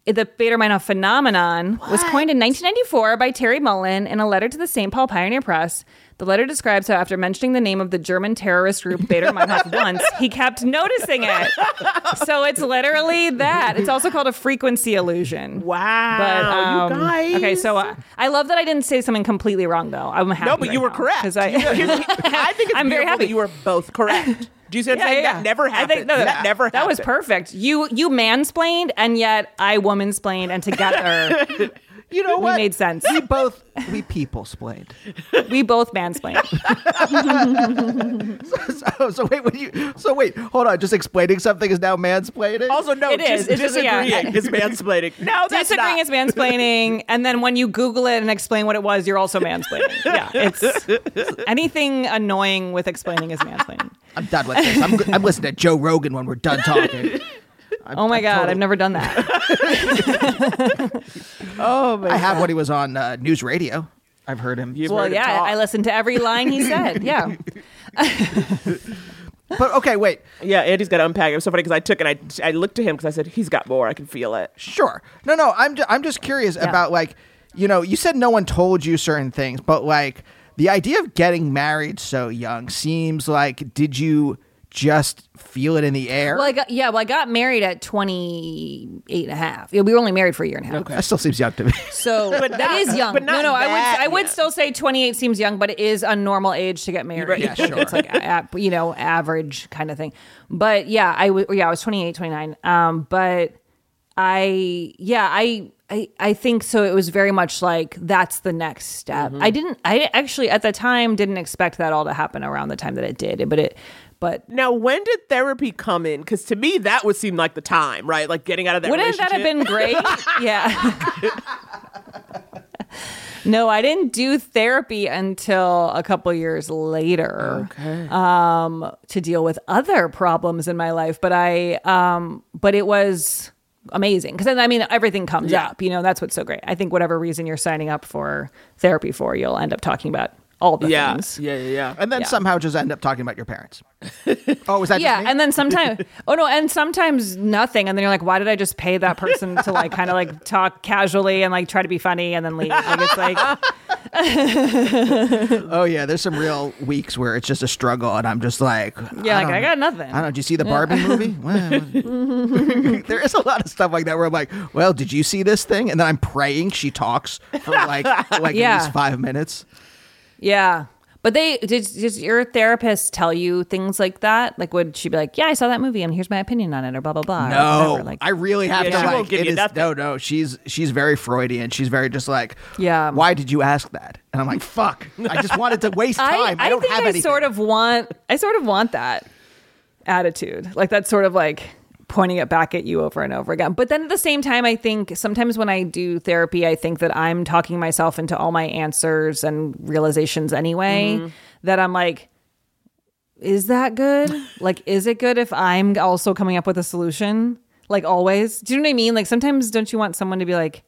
the Baader Meinhof phenomenon was coined in 1994 by Terry Mullen in a letter to the St. Paul Pioneer Press. The letter describes how, after mentioning the name of the German terrorist group Baader Meinhof once, he kept noticing it. So it's literally that. It's also called a frequency illusion. Wow. But um, you guys. okay, so uh, I love that I didn't say something completely wrong though. I'm happy. No, but right you were now, correct. I, I think it's I'm very happy. that you were both correct. Do you see what I'm saying? yeah, That never I happened. think no, that never happened. That was perfect. You you mansplained and yet I womansplained and together You know we what? made sense. We both we people splained. we both mansplained. so, so wait, when you so wait, hold on. Just explaining something is now mansplaining. Also, no, It dis- is. It's just- disagreeing yeah. is mansplaining. No, that's Disagreeing not. is mansplaining, and then when you Google it and explain what it was, you're also mansplaining. Yeah, it's anything annoying with explaining is mansplaining. I'm done with this. I'm, I'm listening to Joe Rogan when we're done talking. Oh my god, totally- I've never done that. oh my I have when he was on uh, news radio. I've heard him. You've well, heard him yeah, talk. I listened to every line he said. Yeah. But okay, wait. Yeah, Andy's got to unpack it. It was so funny because I took it. I I looked to him because I said he's got more. I can feel it. Sure. No, no. I'm ju- I'm just curious about like, you know, you said no one told you certain things, but like the idea of getting married so young seems like did you just feel it in the air? Well, I got, yeah, well, I got married at 28 and a half. Yeah, we were only married for a year and a half. Okay. that still seems young to me. So that not- is young. but no, no, I would I would still say 28 seems young, but it is a normal age to get married. Right, yeah, sure. It's like a, a- you know, average kind of thing. But yeah, I was yeah, I was 28, 29. Um, but I yeah, I I, I think so. It was very much like that's the next step. Mm-hmm. I didn't. I actually at the time didn't expect that all to happen around the time that it did. But it, but Now, when did therapy come in? Because to me, that would seem like the time, right? Like getting out of that. Wouldn't that have been great? yeah. no, I didn't do therapy until a couple years later. Okay. Um, to deal with other problems in my life, but I, um, but it was amazing because I mean everything comes Yeah. up. You know, that's what's so great. I think whatever reason you're signing up for therapy for, you'll end up talking about all the Yeah, things. yeah, yeah, yeah. And then Yeah. somehow just end up talking about your parents. oh, was that yeah and then sometimes oh no and sometimes nothing and then you're like why did i just pay that person to like kind of like talk casually and like try to be funny and then leave like it's like oh yeah, there's some real weeks where it's just a struggle, and I'm just like, Yeah, like, I got nothing. I don't know. Did you see the Barbie movie? Well, there is a lot of stuff like that where I'm like, well, did you see this thing? And then I'm praying she talks for like like Yeah. at least five minutes. Yeah. But they did does your therapist tell you things like that? Like would she be like, Yeah, I saw that movie and here's my opinion on it or blah blah blah. No. Like I really have Yeah, to she like. won't give it you is- nothing. no, no. She's she's very Freudian. She's very just like, Yeah. Why did you ask that? And I'm like, fuck. I just wanted to waste time. I, I, don't think have I anything. sort of want I sort of want that attitude. Like that sort of like pointing it back at you over and over again. But then at the same time, I think sometimes when I do therapy, I think that I'm talking myself into all my answers and realizations anyway. Mm-hmm. That I'm like, is that good? like, is it good if I'm also coming up with a solution? Like always? Do you know what I mean? Like sometimes don't you want someone to be like,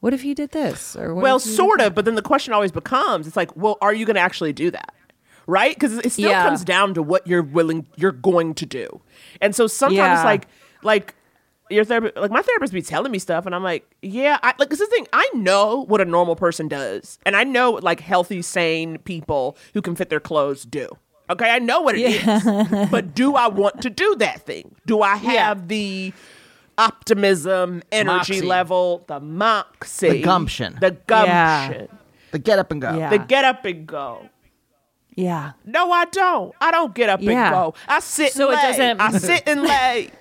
what if you did this? Or what Well, sort of, but then the question always becomes it's like, well, are you going to actually do that? Right? Because it still Yeah. comes down to what you're willing, you're going to do. And so sometimes, Yeah. like, like, your therapist, like my therapist, be telling me stuff, and I'm like, yeah, I, like, this is the thing. I know what a normal person does, and I know what like healthy, sane people who can fit their clothes do. Okay, I know what it is, but do I want to do that thing? Do I have the optimism, energy Moxie. level, the moxie, The gumption. the Yeah. gumption, the get up and go. Yeah. the get up and go? Yeah. No, I don't. I don't get up Yeah. and go. I sit So and it lay. doesn't- I sit and lay.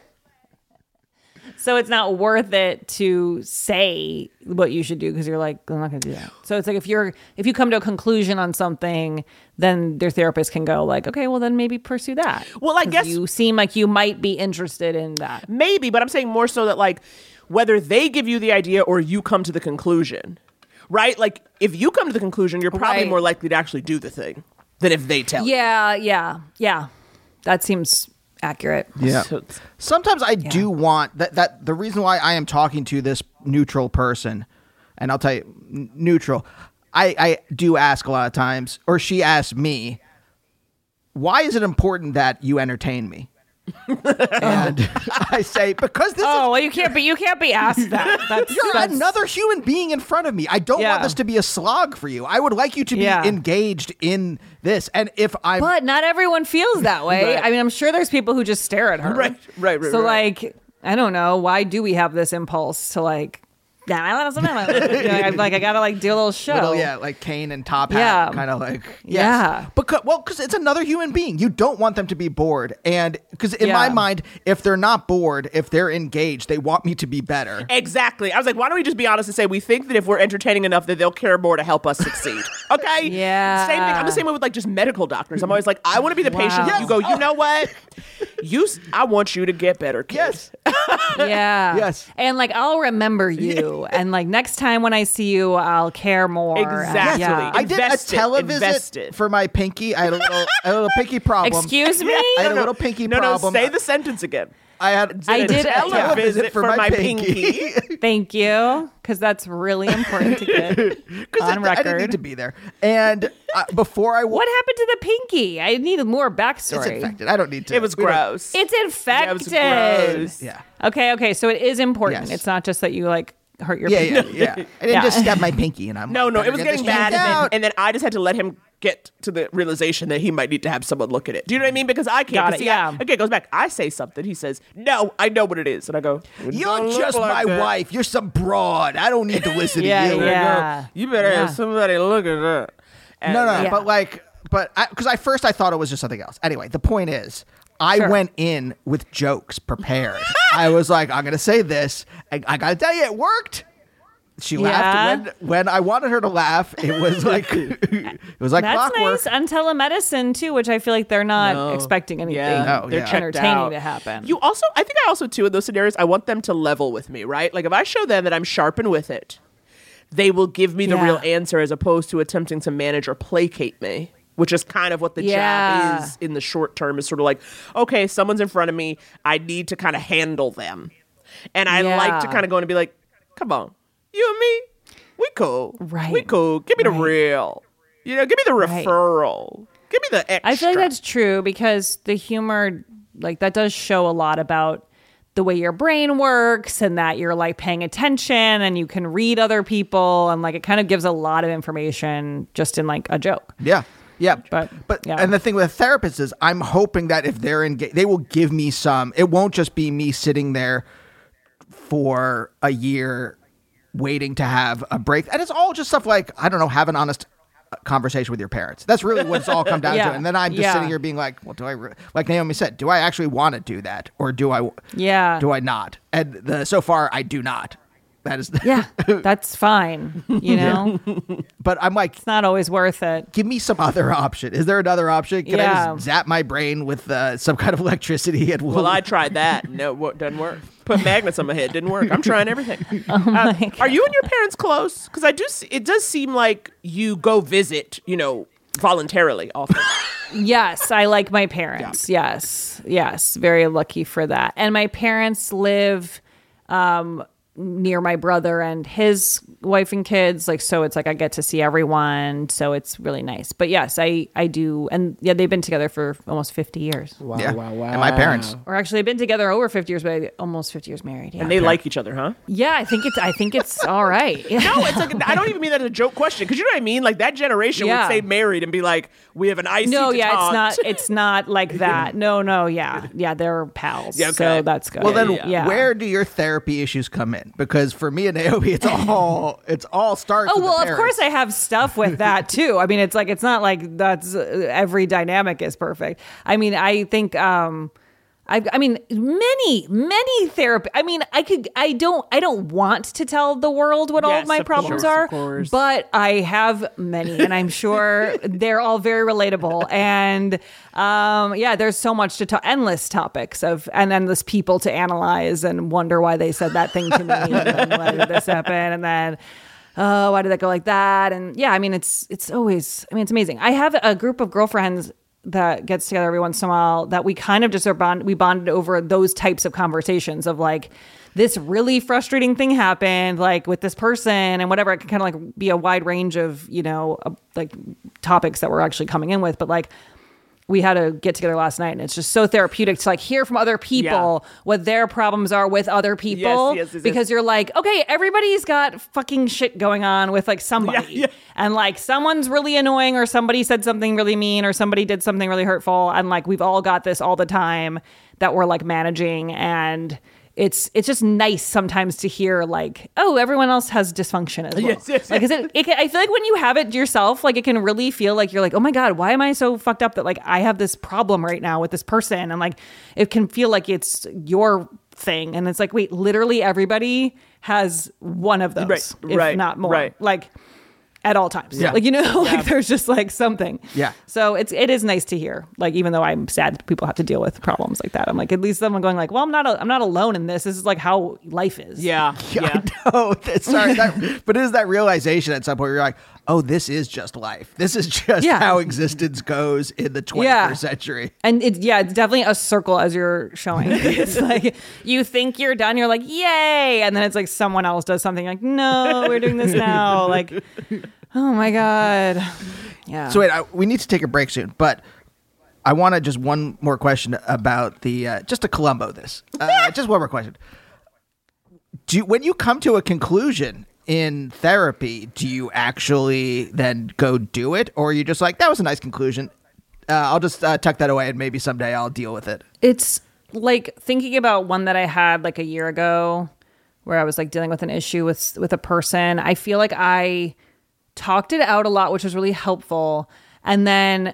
So it's not worth it to say what you should do because you're like, I'm not going to do that. So it's like if you're if you come to a conclusion on something, then their therapist can go like, okay, well then maybe pursue that. Well, I guess- you seem like you might be interested in that. Maybe, but I'm saying more so that like whether they give you the idea or you come to the conclusion, right? Like if you come to the conclusion, you're probably Right. more likely to actually do the thing than if they tell you. Yeah, yeah, yeah. That seems accurate. Yeah. So Sometimes I do want that. That the reason why I am talking to this neutral person, and I'll tell you, n- neutral. I I do ask a lot of times, or she asks me, why is it important that you entertain me? And I say because this Oh is well, you can't be you can't be asked that. That's, you're that's another human being in front of me. I don't Yeah. want this to be a slog for you. I would like you to be Yeah. engaged in this. And if I'm But not everyone feels that way. Right. I mean, I'm sure there's people who just stare at her. Right, right, right, So right. like, I don't know. Why do we have this impulse to like? Yeah, I don't know. You know, I'm like, I gotta like do a little show. little yeah like cane and top hat Yeah. kind of like Yeah. yes. because well because it's another human being you don't want them to be bored and because in my mind if they're not bored if they're engaged they want me to be better Exactly. I was like, why don't we just be honest and say we think that if we're entertaining enough that they'll care more to help us succeed? Okay? Yeah. Same thing. I'm the same way with like just medical doctors. I'm always like, I want to be the patient. Wow. You go, you know what? You s- I want you to get better, kid. yes Yeah. Yes. And like, I'll remember you, and like next time when I see you, I'll care more. Exactly. Yeah. i did Invested, a televisit invested. for my pinky i had a little, I had a little pinky problem Excuse me. I had a No, little pinky no, problem. No, say the sentence again. i had I a did a televisit for, my pinky. Thank you, because that's really important to get because on I, didn't record. need to be there and uh, before i What happened to the pinky? I needed more backstory. it's backstory. infected i don't need to It was we don't- gross. It's Yeah, infected. it was gross. yeah Okay, okay. So it is important. Yes. It's not just that you like hurt your yeah pinky. yeah yeah i didn't Yeah. just stab my pinky and i'm No, like, no, better it was get getting this bad, and then, out. and then I just had to let him get to the realization that he might need to have someone look at it. Do you know what I mean? Because I can't. Got 'cause it, see, I- yeah. okay, it goes back. I say something. He says, "No, I know what it is," and I go, You're just like my that." wife. You're some broad. I don't need to listen Yeah, to you. yeah. You better Yeah. have somebody look at that. And- No, no, Yeah. but like, but I because I, first I thought it was just something else. Anyway, the point is, I Sure. went in with jokes prepared. I was like, I'm gonna say this, and I gotta tell you, it worked. She Yeah. laughed when when I wanted her to laugh. It was like it was like That's clockwork. nice. On telemedicine too, which I feel like they're not No. expecting anything Yeah, Oh, they're yeah. entertaining out. to happen. You also, I think I also too in those scenarios, I want them to level with me, right? Like if I show them that I'm sharpened with it, they will give me the Yeah. real answer as opposed to attempting to manage or placate me. Which is kind of what the Yeah. job is in the short term. Is sort of like, okay, someone's in front of me. I need to kind of handle them, and I like to kind of go in and be like, "Come on, you and me, we cool, Right. We cool. Give me the real, you know, give me the Right. referral, give me the extra." I feel like that's true because the humor, like that, does show a lot about the way your brain works and that you're like paying attention and you can read other people and like it kind of gives a lot of information just in like a joke. Yeah. Yeah. But- but yeah. and the thing with a therapist is I'm hoping that if they're engaged, they will give me some. It won't just be me sitting there for a year waiting to have a break. And it's all just stuff like I don't know, have an honest conversation with your parents. That's really what it's all come down Yeah. to. And then I'm just Yeah. sitting here being like, well, do I re-? like Naomi said, do I actually want to do that or do I Yeah. do I not? And the, so far I do not. That is Yeah, that's fine. You know, it's but I'm like it's not always worth it. give me some other option. Is there another option? Can I just zap my brain with uh, some kind of electricity? And we'll, Well, I tried that. No, what doesn't work. Put magnets on my head. Didn't work. I'm trying everything. Oh Uh, are you and your parents close? Because I do. s- It does seem like you go visit. You know, voluntarily often. Yes, I like my parents. Yes, yes, very lucky for that. And my parents live um, near my brother and his wife and kids. Like, so it's like I get to see everyone. So it's really nice. But yes, I I do. And yeah, they've been together for almost fifty years. wow, yeah. wow, wow. And my parents. Or actually, they've been together over fifty years, but almost fifty years married. Yeah, And they like each other, huh? yeah. I think it's I think it's all right. No, it's like I don't even mean that as a joke question because you know what I mean. Like that generation Yeah. would say married and be like, "We have an ice No, yeah, detente." it's not. It's not like that. No, no, yeah, yeah, they're pals. Yeah, okay. So that's good. Well, then, yeah. where do your therapy issues come in? Because for me and Naomi, it's all it's all starts. Oh well, of course I have stuff with that too. I mean, it's like it's not like that's uh, every dynamic is perfect. I mean, I think um I I mean many many therapy. I mean, I could I don't I don't want to tell the world what all of my of problems course, of are, course. but I have many and I'm sure they're all very relatable and um yeah, there's so much to talk endless topics of and endless people to analyze and wonder why they said that thing to me and then why did this happen and then oh, why did that go like that? And yeah, I mean, it's it's always, I mean, it's amazing. I have a group of girlfriends that gets together every once in a while that we kind of just are bond, we bonded over those types of conversations of like this really frustrating thing happened, like with this person and whatever. It can kind of like be a wide range of you know uh, like topics that we're actually coming in with, but like we had a get together last night and it's just so therapeutic to like hear from other people what their problems are with other people yes, yes, yes. because you're like okay everybody's got fucking shit going on with like somebody Yeah, yeah. and like someone's really annoying or somebody said something really mean or somebody did something really hurtful and like we've all got this all the time that we're like managing and it's it's just nice sometimes to hear like oh everyone else has dysfunction as well. Yes, yes, like it, it I feel like when you have it yourself like it can really feel like you're like oh my god why am I so fucked up that like I have this problem right now with this person? And like it can feel like it's your thing. And it's like wait literally everybody has one of those Right, if right, not more. right. like at all times Yeah. like you know like there's just like something Yeah. so it's it is nice to hear like even though i'm sad that people have to deal with problems like that i'm like at least someone going like well i'm not a, i'm not alone in this this is like how life is Yeah, Yeah, yeah. I know. Sorry, that, but it is that realization at some point where you're like, oh, this is just life. This is just Yeah. how existence goes in the 21st Yeah. century. and it's yeah it's definitely a circle as you're showing it's like you think you're done you're like yay and then it's like someone else does something like no we're doing this now like oh my god yeah So wait, I, we need to take a break soon, but I want to just one more question about the uh, just to Columbo this. Uh, just one more question. Do you, when you come to a conclusion in therapy, do you actually then go do it, or are you just like that was a nice conclusion? Uh, I'll just uh, tuck that away, and maybe someday I'll deal with it. it's like thinking about one that I had like a year ago where I was like dealing with an issue with with a person. I feel like I talked it out a lot, which was really helpful. And then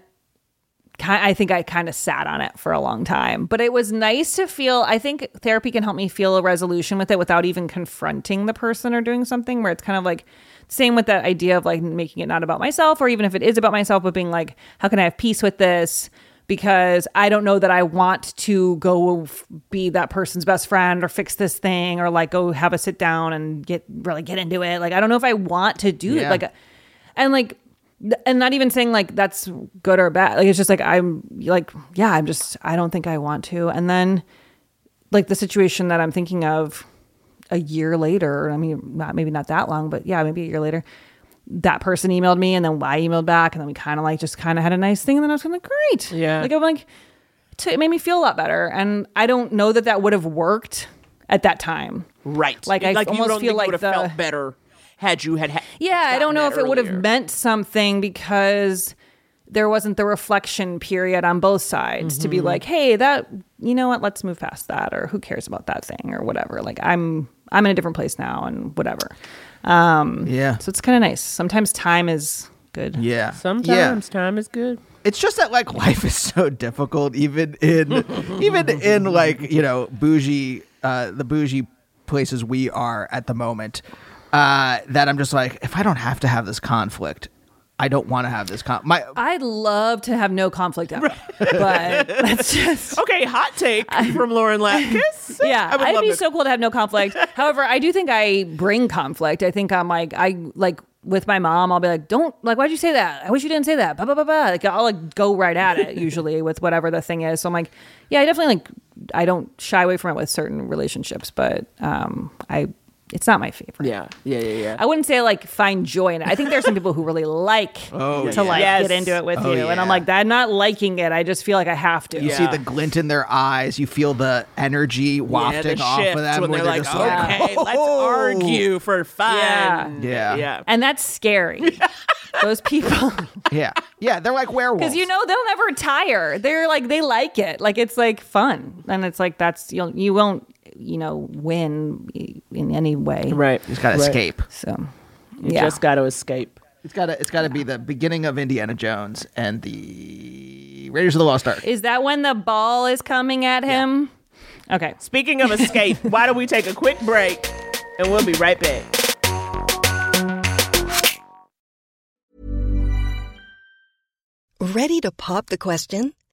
I think I kind of sat on it for a long time. But it was nice to feel I think therapy can help me feel a resolution with it without even confronting the person or doing something where it's kind of like same with that idea of like making it not about myself or even if it is about myself but being like how can I have peace with this? because I don't know that I want to go be that person's best friend or fix this thing or like go have a sit down and get really get into it. Like I don't know if I want to do Yeah. it. Like, and like, and not even saying like that's good or bad. Like it's just like I'm like yeah, I'm just I don't think I want to. And then like the situation that I'm thinking of a year later. I mean, not maybe not that long, but yeah, maybe a year later. That person emailed me, and then I emailed back, and then we kind of like just kind of had a nice thing, and then I was kind of like, great, Yeah. Like I'm like, to, it made me feel a lot better. And I don't know that that would have worked at that time. Right. Like, I you almost feel like the- have felt better had you had. ha- Yeah, I don't know that if it would have meant something because there wasn't the reflection period on both sides Mm-hmm. to be like, hey, that you know what, let's move past that, or who cares about that thing, or whatever. Like I'm I'm in a different place now, and whatever. Um, Yeah. So it's kind of nice. Sometimes time is good. Yeah. Sometimes Yeah. time is good. It's just that like life is so difficult, even in even in like you know bougie uh, the bougie places we are at the moment. Uh, that I'm just like, if I don't have to have this conflict, I don't want to have this con. My I'd love to have no conflict ever, but that's just Okay, hot take from Lauren Lapkus. yeah, I would I'd love be to- so cool to have no conflict. However, I do think I bring conflict. I think I'm like I like with my mom. I'll be like, "Don't like, why'd you say that? I wish you didn't say that." Blah blah blah blah. Like I'll like go right at it usually with whatever the thing is. So I'm like, yeah, I definitely like I don't shy away from it with certain relationships, but um, I it's not my favorite. Yeah, yeah, yeah, yeah. I wouldn't say like find joy in it. I think there's some people who really like oh, to like Yes. get into it with Oh, you, and I'm oh, like, I'm not liking it. I just feel like I have to. you see the glint in their eyes, you feel the energy wafting yeah, the off of them when where they're like, just okay, let's "Oh." argue for fun. Yeah. Yeah. yeah. and that's scary. Those people. Yeah, yeah, they're like werewolves. Because you know they'll never tire. They're like they like it. Like it's like fun, and it's like that's you'll you won't you know win in any way. right. He's gotta Right. escape. So You yeah, just got to escape. It's gotta it's gotta be the beginning of Indiana Jones and the Raiders of the Lost Ark. is that when the ball is coming at him? Okay. Speaking of escape, why don't we take a quick break and we'll be right back. Ready to pop the question?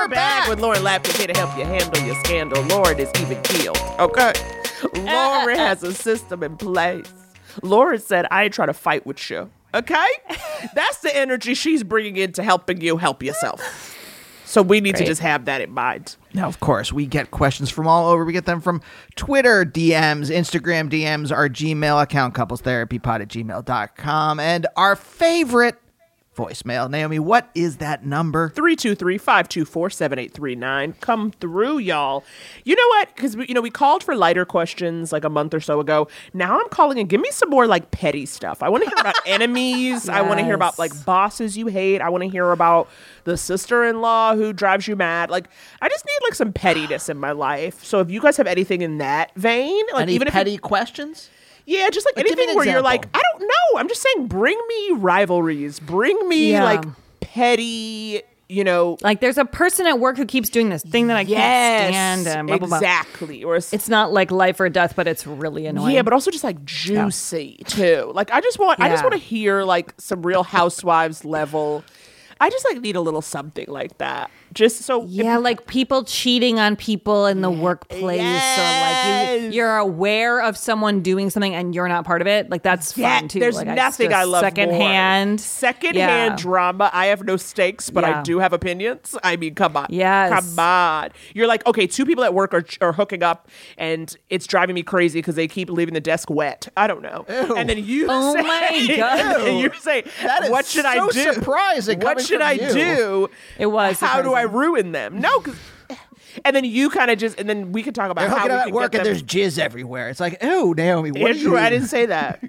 We're back with Lauren Lapkus here to help you handle your scandal. Lauren is even keeled. Okay. Lauren has a system in place. Lauren said, I ain't trying to fight with you. Okay? That's the energy she's bringing into helping you help yourself. So we need to just have that in mind. Now, of course, we get questions from all over. We get them from Twitter DMs, Instagram DMs, our Gmail account, couplestherapypod at gmail.com, and our favorite voicemail. Naomi, what is that number? 323-524-7839. Come through, y'all. You know what? Because you know we called for lighter questions like a month or so ago. Now I'm calling and give me some more like petty stuff. I want to hear about enemies. I want to hear about like bosses you hate. I want to hear about the sister-in-law who drives you mad. Like I just need like some pettiness in my life. So if you guys have anything in that vein, like Any even if petty questions? Yeah, just like Like, anything an where you're like. I don't know. I'm just saying, bring me rivalries. Bring me Yeah. like petty, you know, Like there's a person at work who keeps doing this thing that I can't stand. And blah, blah, blah. exactly. Or it's, It's not like life or death, but it's really annoying. yeah, but also just like juicy too. Like I just want, I just want to hear like some Real Housewives level. I just like need a little something like that. Just so Yeah, like people cheating on people in the workplace, or like you, Yes. you're aware of someone doing something and you're not part of it. Like that's Yeah, fun too. There's Like, nothing just I love secondhand, more. Secondhand Yeah. drama. I have no stakes, but I do have opinions. I mean, come on. Yes. Come on. You're like, okay, two people at work are, are hooking up, and it's driving me crazy because they keep leaving the desk wet. I don't know. And then you Oh say, my God. and you say, That is what should I do? surprising What should I you. do? It was How do I surprising. ruin them? No, 'cause- and then you kind of just, and then we could talk about They're how hooking we up can work get and them- there's jizz everywhere. It's like, oh, Naomi, what are Andrew, you? I didn't say that.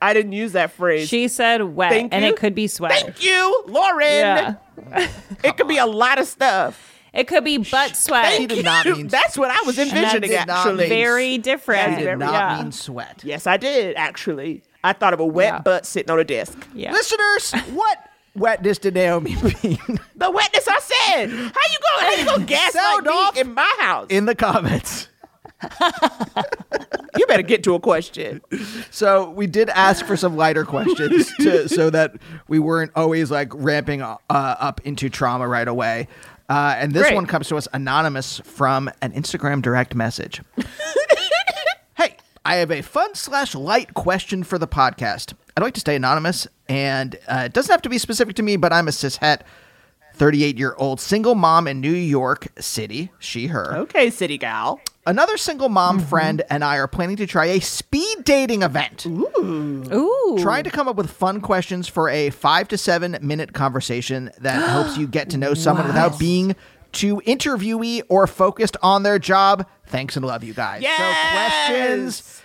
I didn't use that phrase. She said wet, Thank and you. it could be sweat. Thank you, Lauren. Yeah. It could be a lot of stuff. It could be butt sweat. She did not mean- That's what I was envisioning. did not Actually, mean- Very different. She did not yeah. mean sweat. yes, I did. Actually, I thought of a wet Yeah. butt sitting on a desk. Yeah. Listeners, what wetness to Naomi mean? The wetness. I said. How you going? How you going gaslight me in my house? In the comments. you better get to a question. So we did ask for some lighter questions to, so that we weren't always like ramping uh, up into trauma right away. Uh, and this Great. one comes to us anonymous from an Instagram direct message. hey, I have a fun slash light question for the podcast. I'd like to stay anonymous, and uh, it doesn't have to be specific to me, but I'm a cishet, 38 year old single mom in New York City. She, her. Okay, city gal. Another single mom friend and I are planning to try a speed dating event. Ooh. Ooh. Trying to come up with fun questions for a five to seven minute conversation that helps you get to know someone without being too interviewee or focused on their job. Thanks and love you guys. Yes. So questions,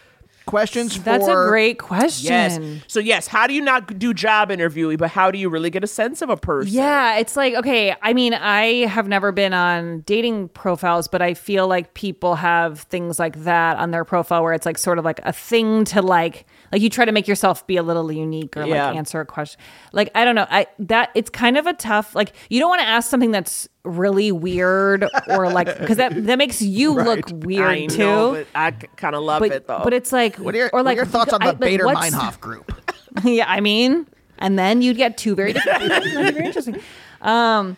questions for That's a great question. Yes. So yes, how do you not do job interviewing, but how do you really get a sense of a person? Yeah, it's like okay. I mean, I have never been on dating profiles, but I feel like people have things like that on their profile where it's like sort of like a thing to like, like you try to make yourself be a little unique or Yeah. like answer a question. Like I don't know, I that it's kind of a tough. Like you don't want to ask something that's really weird or like because that that makes you look weird I too. know, but I kind of love but it though. but it's like what are your, or what are like your thoughts on the I- Baader Meinhof group? yeah, I mean, and then you'd get two very different. That'd be very interesting. Um,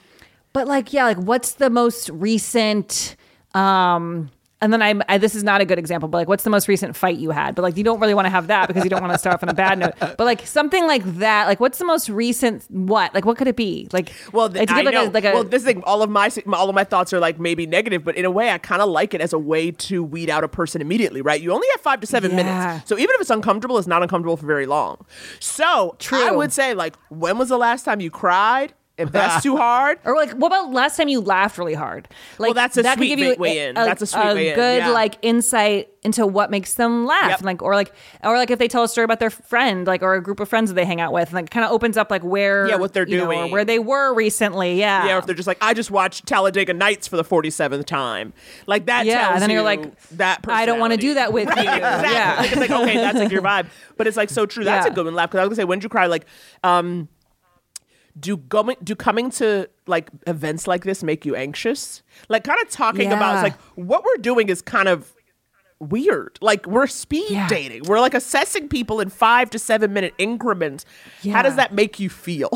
but like, yeah, like what's the most recent? Um, and then I'm, I, this is not a good example, but like, what's the most recent fight you had? But like, you don't really want to have that because you don't want to start off on a bad note. But like something like that, like, what's the most recent? What? Like, what could it be? Like, Well, th- to I like know. a like a well, this thing, all of my all of my thoughts are like maybe negative, but in a way, I kind of like it as a way to weed out a person immediately, right? You only have five to seven Yeah. minutes, so even if it's uncomfortable, it's not uncomfortable for very long. So, True. I would say, like, when was the last time you cried? If that's too hard, Or like, what about last time you laughed really hard? Like, that's a that could sweet give you way in. That's a sweet way in, good yeah. like insight into what makes them laugh, Yep. like, or like, or like if they tell a story about their friend, like, or a group of friends that they hang out with, and like, kind of opens up like where, Yeah, what they're you know, or doing. where they were recently. Yeah, yeah, or if they're just like, I just watched Talladega Nights for the forty seventh time, like that. Yeah, tells and then you're like, that. I don't wanna do that with Right, you. Exactly. Yeah. Like, it's like okay, that's like your vibe, but it's like so true. That's Yeah. a good one. Laugh because I was gonna say, when did you cry? Like, um, do going do coming to like events like this make you anxious? Like, kind of talking about Yeah. it's like what we're doing is kind of weird. Like we're speed Yeah. dating. We're like assessing people in five to seven minute increments. How does that make you feel?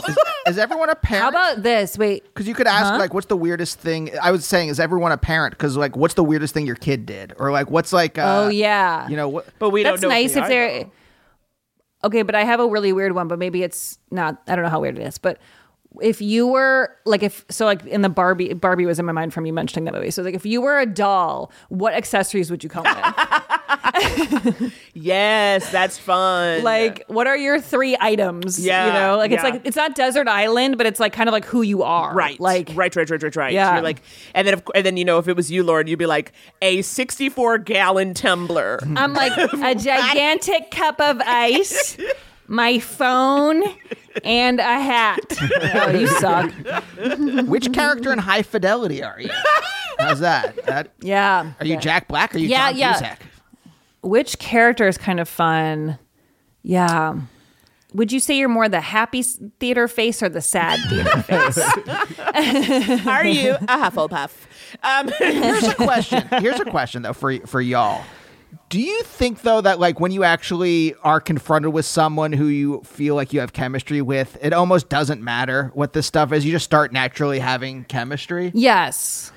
Is everyone a parent? How about this? Wait, Because you could ask, like, what's the weirdest thing? I was saying, is everyone a parent? Because, like, what's the weirdest thing your kid did? Or, like, what's like, uh, oh yeah, you know, what? but we that's don't know. nice they if are, they're though. Okay but i have a really weird one but maybe it's not i don't know how weird it is but if you were like if so like in the barbie barbie was in my mind from you mentioning that movie so like if you were a doll what accessories would you come with Yes, that's fun. like what are your three items Yeah, you know like it's like it's not desert island but it's like kind of like who you are right, like right, right, right, right, right. Yeah. You're like, and then, of, and then you know, if it was you, Lauren, you'd be like a 64 gallon tumbler. i'm like a gigantic cup of ice my phone and a hat oh you suck Which character in High Fidelity are you? How's that? that yeah are you Jack Black? Or are you Yeah, John yeah. Cusack? which character is kind of fun? Yeah. Would you say you're more the happy s- theater face or the sad theater face? Are you a Hufflepuff? Um, Here's a question. Here's a question though for for y'all. Do you think though that like when you actually are confronted with someone who you feel like you have chemistry with, it almost doesn't matter what this stuff is. You just start naturally having chemistry. Yes.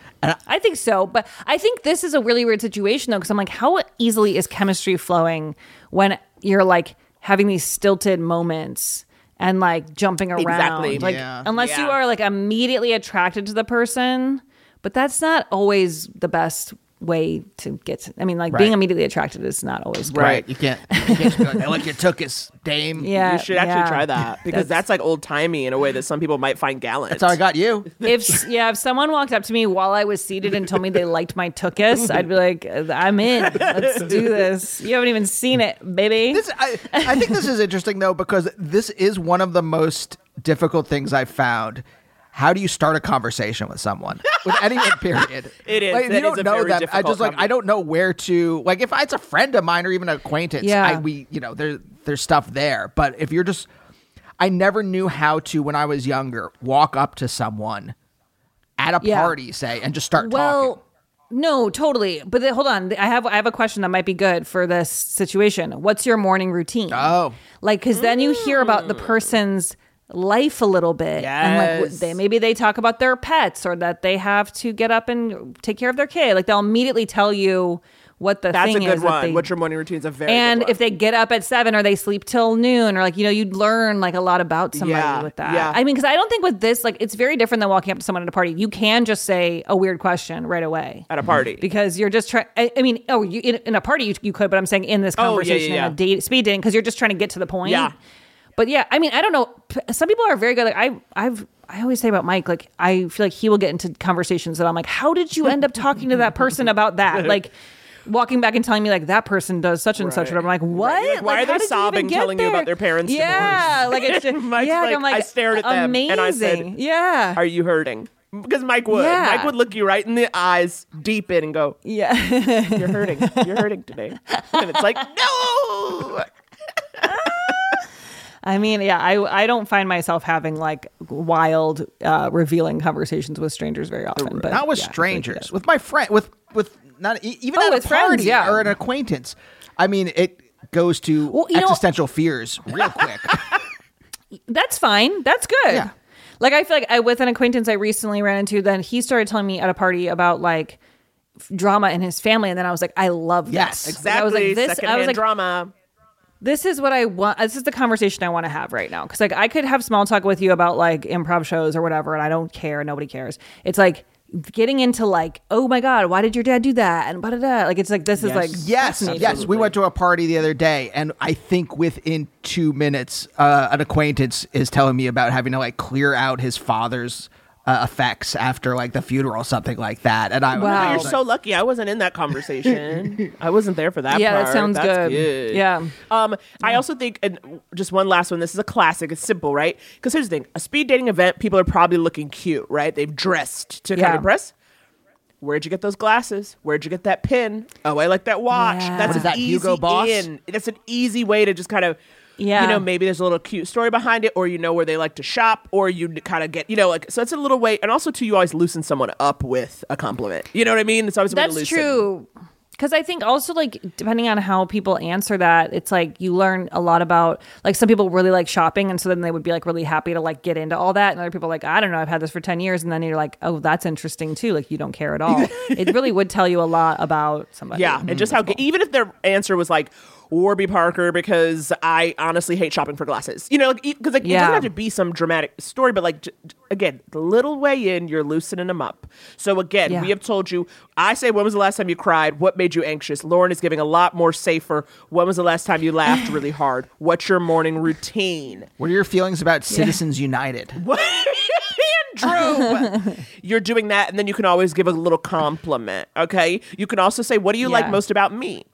I think so, but I think this is a really weird situation though, because I'm like, how easily is chemistry flowing when you're like having these stilted moments and like jumping around? Exactly. Like, Yeah. unless you are like immediately attracted to the person, but that's not always the best way to get. To, I mean, like being Right. immediately attracted is not always great. Right. You can't. You can't just be like, I like your tuchus, dame. Yeah, you should actually yeah. try that because that's, like old timey in a way that some people might find gallant. That's how I got you. if yeah, if someone walked up to me while I was seated and told me they liked my tuchus, I'd be like, uh, I'm in. Let's do this. You haven't even seen it, baby. This, I, I think this is interesting though because this is one of the most difficult things I've found. How do you start a conversation with someone with anyone? Period. It is. Like, That you don't a know very them. I just like I don't know where to like if it's a friend of mine or even an acquaintance. Yeah. I, we you know there there's stuff there. But if you're just, I never knew how to when I was younger walk up to someone at a Yeah. party, say, and just start well, talking. no, totally. But then, hold on, I have I have a question that might be good for this situation. What's your morning routine? Oh. like because then you hear about the hmm. person's life a little bit and like they maybe they talk about their pets or that they have to get up and take care of their kid like they'll immediately tell you what the thing is. That's a good one. they- What's your morning routine is a very and if they get up at seven or they sleep till noon or like you know you'd learn like a lot about somebody Yeah, with that yeah. i mean because i don't think with this like it's very different than walking up to someone at a party you can just say a weird question right away at a party. because you're just trying I, mean oh you in, in a party you, you could but i'm saying in this Oh, yeah, yeah, conversation yeah. in a date speed dating because you're just trying to get to the point Yeah. But yeah i mean i don't know some people are very good like i i've I always say about Mike, like I feel like he will get into conversations that I'm like, how did you end up talking to that person about that? Like walking back and telling me like that person does such and such. And I'm like, what? You're like, why are they how did you even sobbing telling you about their parents' Yeah, divorce? like it's just Mike's yeah. like, I'm like, I stared at them amazing. and I said, yeah, Are you hurting? Because Mike would. Yeah. Mike would look you right in the eyes, deep in, and go, yeah. "You're hurting. You're hurting today." And it's like, no. I mean, yeah, I I don't find myself having like wild, uh, revealing conversations with strangers very often. But not with yeah, I feel like strangers, with my friend, with with not e- even Oh, at a with friends, yeah. or an acquaintance. I mean, it goes to Well, you know- existential fears real quick. That's fine. That's good. Yeah. Like I feel like I with an acquaintance I recently ran into, then he started telling me at a party about like f- drama in his family, and then I was like, I love this. Yes, Like, Exactly. I was like, this. I was like, drama. This is what I want. This is the conversation I want to have right now. Because like I could have small talk with you about like improv shows or whatever, and I don't care. Nobody cares. It's like getting into like, oh my god, why did your dad do that? And blah, blah, blah. like it's like this is like yes, yes. We went to a party the other day, and I think within two minutes, uh, an acquaintance is telling me about having to like clear out his father's uh, effects after like the funeral, something like that. And I, Wow. You're like, so lucky. I wasn't in that conversation. I wasn't there for that. Yeah, that sounds That's good. Yeah. Um, I also think, and just one last one. This is a classic. It's simple, right? Because here's the thing: a speed dating event, people are probably looking cute, right? They've dressed to kind of impress. Where'd you get those glasses? Where'd you get that pin? Oh, I like that watch. Yeah. That's What is an that, easy Hugo Boss? in. That's an easy way to just kind of. Yeah. You know, maybe there's a little cute story behind it, or you know where they like to shop, or you kind of get, you know, like so. It's a little way, and also too, you always loosen someone up with a compliment. You know what I mean? It's always a way to That's loosen. true. Because I think also like depending on how people answer that, it's like you learn a lot about like some people really like shopping, and so then they would be like really happy to like get into all that, and other people are like I don't know, I've had this for ten years, and then you're like, oh, that's interesting too. Like you don't care at all. it really would tell you a lot about somebody. Yeah, and just mm. how even if their answer was like Warby Parker because I honestly hate shopping for glasses. You know, like because like, it Yeah. doesn't have to be some dramatic story, but like j- j- again, the little way in, you're loosening them up. So again, Yeah. we have told you. I say, when was the last time you cried? What made you anxious? Lauren is giving a lot more safer. When was the last time you laughed really hard? What's your morning routine? what are your feelings about Citizens United? Andrew, you're doing that, and then you can always give a little compliment. Okay, you can also say, "What do you like most about me?"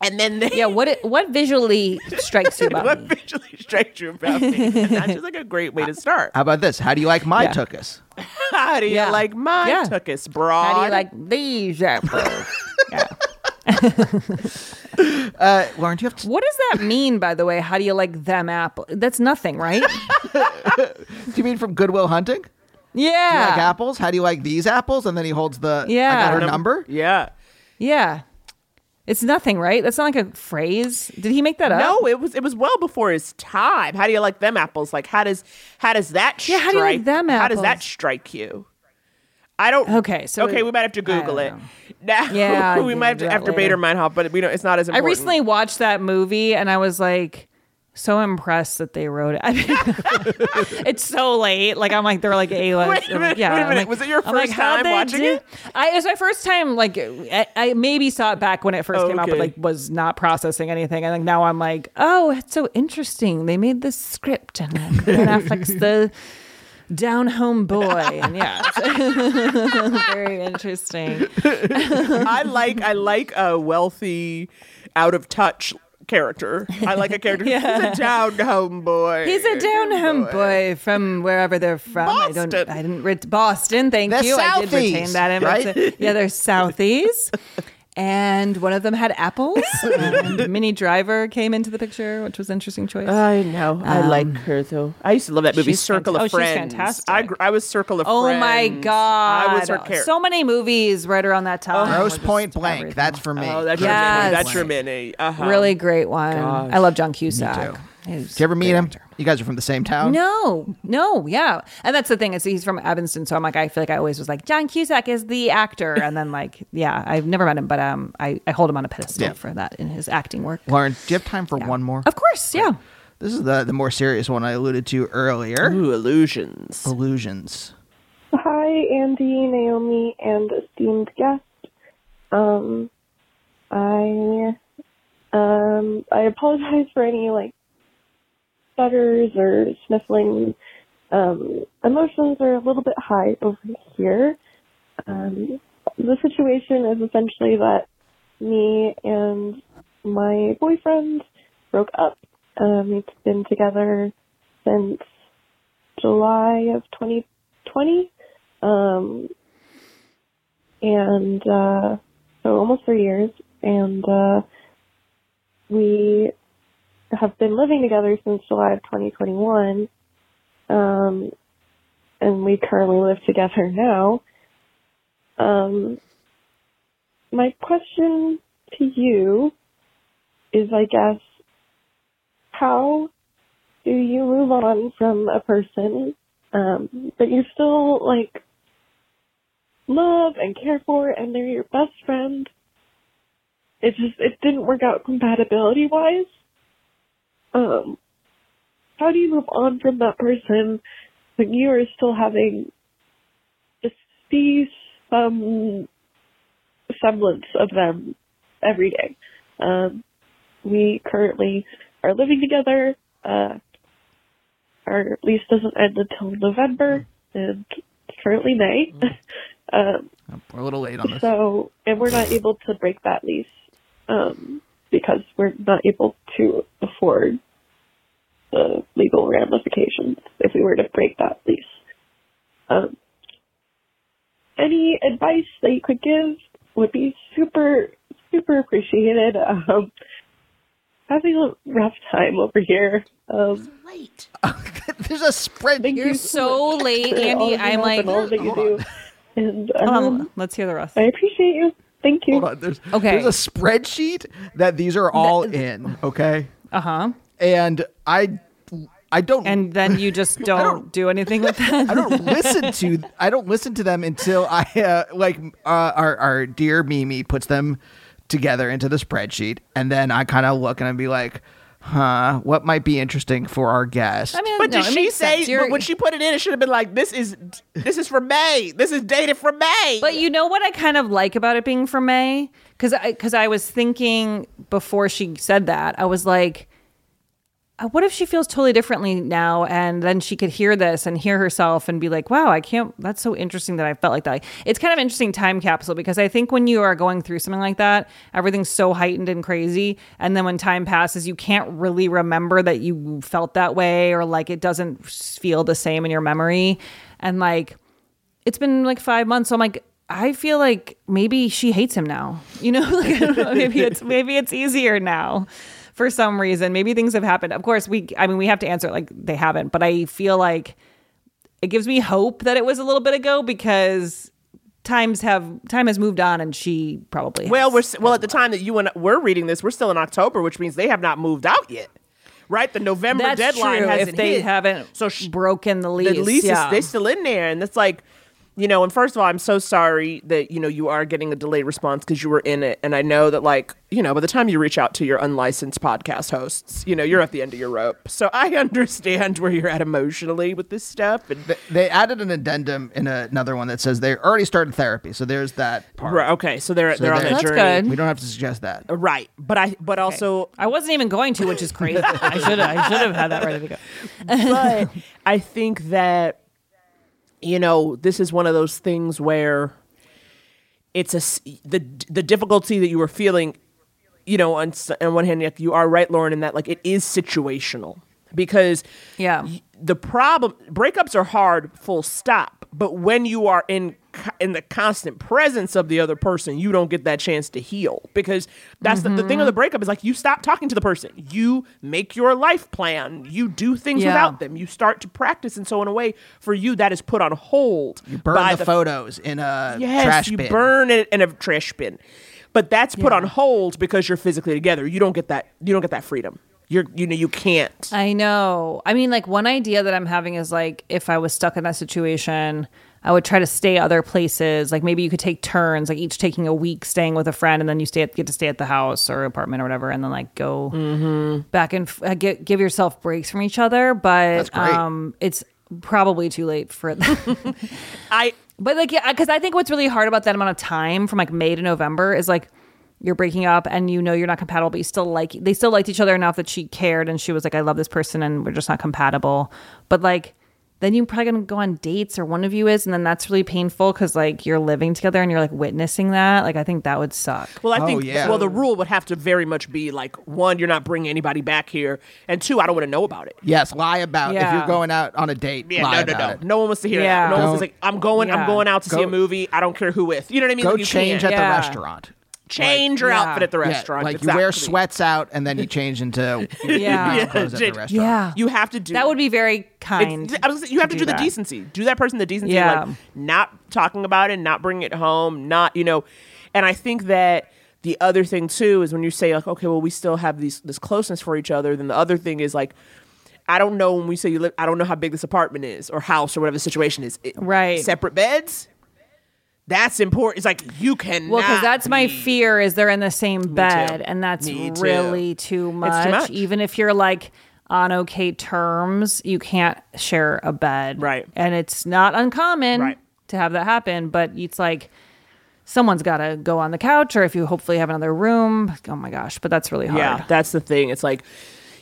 And then they, Yeah. What it, what visually strikes you about what me? visually strikes you about me? And that's just like a great way to start. How about this? How do you like my Yeah. tuchus? How do you Yeah. like my Yeah. tuchus, broad? How do you like these apples? yeah. Uh, Lauren, do you have to, What does that mean, by the way? How do you like them apple? That's nothing, right? do you mean from Good Will Hunting? Do you Yeah. like apples? How do you like these apples? And then he holds the Yeah. I got her number. Yeah. Yeah. It's nothing, right? That's not like a phrase. Did he make that up? No, it was it was well before his time. How do you like them apples? Like how does how does that strike, Yeah, how do you like them How does that strike you? I don't. Okay, so okay, it- we might have to Google it. don't Now, Yeah, we might have to after later. Baader Meinhof, but we don't. It's not as important. I recently watched that movie and I was like so impressed that they wrote it. I mean, it's so late. Like I'm like they're like a Wait a um, minute, Yeah, wait a I'm minute. like- Was it your I'm like, first time watching do- it? I it was my first time. Like I, I maybe saw it back when it first came out, but like was not processing anything. And like now I'm like, oh, it's so interesting. They made this script and Ben Affleck's the down home boy, and yeah, very interesting. I like I like a wealthy, out of touch character. I like a character. He's a down home boy. He's a down home boy from wherever they're from. I don't. Boston. I didn't. Ret- Boston. Thank you. I did retain that. in right? Yeah, they're Southies. And one of them had apples. and Minnie Driver came into the picture, which was an interesting choice. I know. I like her though. I used to love that movie, Um, she's Circle fant- of oh, she's Friends. fantastic. I gr- I was Circle of Friends. oh Friends. my god! I was her character. So many movies right around that time. Grosse were Pointe Blank. everything. That's for me. Oh, that's Yes. your Minnie. That's your Minnie. Uh-huh. really great one. Gosh. I love John Cusack. Too. Did you ever meet him? actor. You guys are from the same town. No, no, yeah, and that's the thing is he's from Evanston, so I'm like I feel like I always was like John Cusack is the actor, and then like yeah, I've never met him, but um, I, I hold him on a pedestal Yeah. for that in his acting work. Lauren, do you have time for one more? Of course, yeah. This is the the more serious one I alluded to earlier. Ooh, illusions. Illusions. Hi, Andy, Naomi, and esteemed guest. Um, I um, I apologize for any like stutters or sniffling. Um, emotions are a little bit high over here. Um, the situation is essentially that me and my boyfriend broke up. Um, we've been together since July of 2020. Um, and, uh, so almost three years. And, uh, we have been living together since July of 2021. Um, and we currently live together now. Um, my question to you is, I guess, how do you move on from a person um, that you still like love and care for, and they're your best friend? It just it didn't work out compatibility wise. Um, how do you move on from that person when you are still having just see some semblance of them every day? Um, we currently are living together. Uh, our lease doesn't end until November, and it's currently May. um, We're a little late on this. so, and we're not able to break that lease um, because we're not able to afford the legal ramifications if we were to break that lease. Um, any advice that you could give would be super, super appreciated. Um, having a rough time over here. Um, There's a spread. You're you so late, Andy. I'm like, and all you do. Um, let's hear the rest. I appreciate you. Thank you. Hold on. There's, Okay. There's a spreadsheet that these are all in. Okay. Uh huh. And I, I don't. And then you just don't, do anything with them. I don't listen to I don't listen to them until I uh, like uh, our our dear Mimi puts them together into the spreadsheet, and then I kind of look and I'd be like, "Huh, what might be interesting for our guest?" I mean, But no, did she makes say? You're- But when she put it in, it should have been like, "This is this is for May. This is dated for May." But you know what I kind of like about it being for May, because I because I was thinking before she said that, I was like, Uh, what if she feels totally differently now, and then she could hear this and hear herself and be like, wow, I can't. That's so interesting that I felt like that. It's kind of interesting time capsule because I think when you are going through something like that, everything's so heightened and crazy, and then when time passes, you can't really remember that you felt that way or like it doesn't feel the same in your memory, and like it's been like five months. So I'm like, I feel like maybe she hates him now. You know, like, know, maybe it's maybe it's easier now for some reason. Maybe things have happened. Of course, we I mean we have to answer it like they haven't, but I feel like it gives me hope that it was a little bit ago because times have time has moved on, and she probably Well, has. we're well at the time that you and we're reading this, we're still in October, which means they have not moved out yet. Right, the November That's deadline true. hasn't if they hit. haven't so sh- broken the lease. the lease yeah. is they still in there, and it's like, you know. And first of all, I'm so sorry that you know you are getting a delayed response because you were in it, and I know that like you know by the time you reach out to your unlicensed podcast hosts, you know you're at the end of your rope. So I understand where you're at emotionally with this stuff, and Th- They added an addendum in another one that says they already started therapy. So there's that part. Right, okay, so they're So they're on they- that That's journey, good. We don't have to suggest that. Uh, right? But I but also I wasn't even going to, which is crazy. I should have, I should have had that ready to go. but I think that you know this is one of those things where it's a the the difficulty that you were feeling. You know, on on one hand, you are right, Lauren, in that like it is situational because Yeah. the problem breakups are hard, full stop. But when you are in in the constant presence of the other person, you don't get that chance to heal because that's the, the thing of the breakup is like you stop talking to the person, you make your life plan, you do things Yeah. without them, you start to practice, and so in a way, for you that is put on hold. You Burn the, photos in a Yes, trash you bin. burn it in a trash bin, but that's put on hold because you're physically together. You don't get that. You don't get that freedom. You're you know you can't. I know. I mean, like one idea that I'm having is like if I was stuck in that situation, I would try to stay other places. Like maybe you could take turns, like each taking a week staying with a friend, and then you stay at, get to stay at the house or apartment or whatever, and then like go Mm-hmm. back and f- uh, get, give yourself breaks from each other. But That's great. um, it's probably too late for it. I But like, yeah, because I think what's really hard about that amount of time from like May to November is like you're breaking up and you know you're not compatible, but you still like they still liked each other enough that she cared and she was like, I love this person and we're just not compatible. But like, then you're probably gonna go on dates or one of you is, and then that's really painful because like you're living together and you're like witnessing that. Like, I think that would suck. Well, I Oh, think yeah. well the rule would have to very much be like one, you're not bringing anybody back here, and two, I don't want to know about it. Yes, lie about if you're going out on a date. Yeah, lie no, no, about no. it. No one wants to hear Yeah. that. No one wants Don't- to say, I'm going, I'm going out to see a movie. I don't care who with. You know what I mean? Go Like, you change can't. at the restaurant. Change your Yeah. outfit at the Yeah, restaurant. like you wear sweats out and then you change into Yeah. nice clothes at the Yeah. restaurant. Yeah, You have to do that would be very kind. I was gonna say, you have to, do, the decency. Do that person the decency, Yeah. like not talking about it, not bringing it home, not you know. And I think that the other thing too is when you say like, okay, well, we still have these this closeness for each other. Then the other thing is like, I don't know when we say you live. I don't know how big this apartment is or house or whatever the situation is. It- Right. Separate beds. That's important. It's like you can. Well, because that's my fear is they're in the same bed, and that's Me really too much. Too much. Even if you're like on okay terms, you can't share a bed, Right. And it's not uncommon Right. to have that happen, but it's like someone's got to go on the couch, or if you hopefully have another room. Oh my gosh, but that's really hard. Yeah, that's the thing. It's like,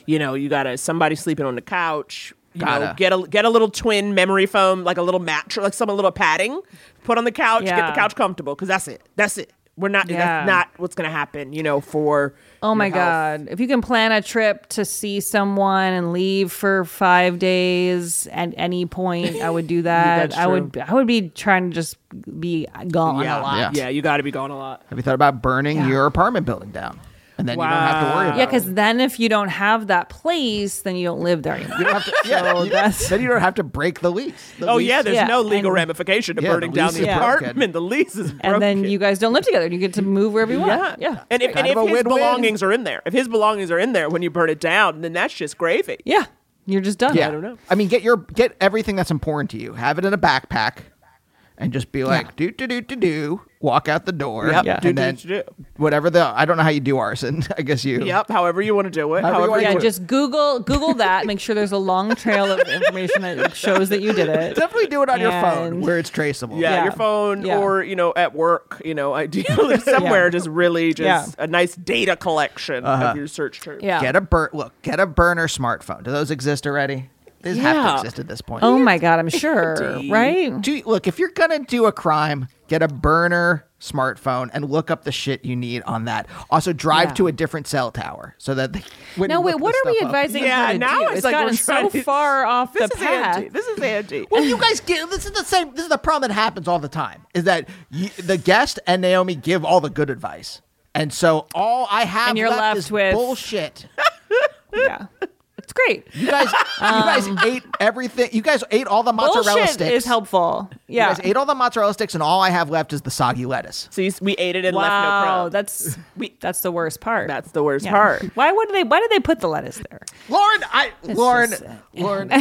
you know, you gotta somebody sleeping on the couch. You Gotta. get a get a little twin memory foam, like a little mattress, like some a little padding, put on the couch, get the couch comfortable, because that's it. That's it. We're not. Yeah. That's not what's gonna happen. You know, for Oh my health. god! If you can plan a trip to see someone and leave for five days at any point, I would do that. That's I would. I would be trying to just be gone Yeah, a lot. Yeah. yeah, you got to be gone a lot. Have you thought about burning Yeah. your apartment building down? And then you don't have to worry Wow. about Yeah, because then if you don't have that place, then you don't live there anymore. You don't have to, yeah, So you- that's- then you don't have to break the lease. The Oh lease- yeah, there's Yeah, no legal and- ramification to Yeah, the burning down lease the is broken. apartment. The lease is broken. and then you guys don't live together. You get to move wherever you want. Yeah, Yeah. And if, and if of a his win-win. belongings are in there, if his belongings are in there when you burn it down, then that's just gravy. Yeah. You're just done. Yeah, I don't know. I mean, get your get everything that's important to you. Have it in a backpack, and just be like, do do do do do. Walk out the door. Yep. Yeah. And Do, do, then do, do. whatever the I don't know how you do arson. I guess you. Yep. However you want to do it. However However you Yeah, do it. just Google Google that. Make sure there's a long trail of information that shows that you did it. Definitely do it on your phone where it's traceable. Yeah, Yeah. your phone Yeah. or you know at work, you know, ideally somewhere just really just Yeah. a nice data collection Uh-huh. of your search terms. Yeah. Get a bur- look. Get a burner smartphone. Do those exist already? These have Yeah. to exist at this point. Oh my god, I'm sure. Right? Do look if you're gonna do a crime, get a burner smartphone and look up the shit you need on that. Also, drive Yeah. to a different cell tower so that they. when Now you wait, look what the are we stuff up- advising Yeah, her now do? it's It's like gotten so to- far off This the is path. Andy. This is Andy. Well, you guys get this is the same. This is the problem that happens all the time. Is that you, the guest and Naomi give all the good advice, and so all I have And you're left, left is with- bullshit. Yeah. It's great. You guys, you guys ate everything. You guys ate all the mozzarella Bullshit sticks. is helpful. Yeah. You guys ate all the mozzarella sticks, and all I have left is the soggy lettuce. So you, we ate it and left no wow, crumb. that's that's the worst part. That's the worst Yeah. part. Why would they? Why did they put the lettuce there? Lauren, I, Lauren, just, uh, Lauren,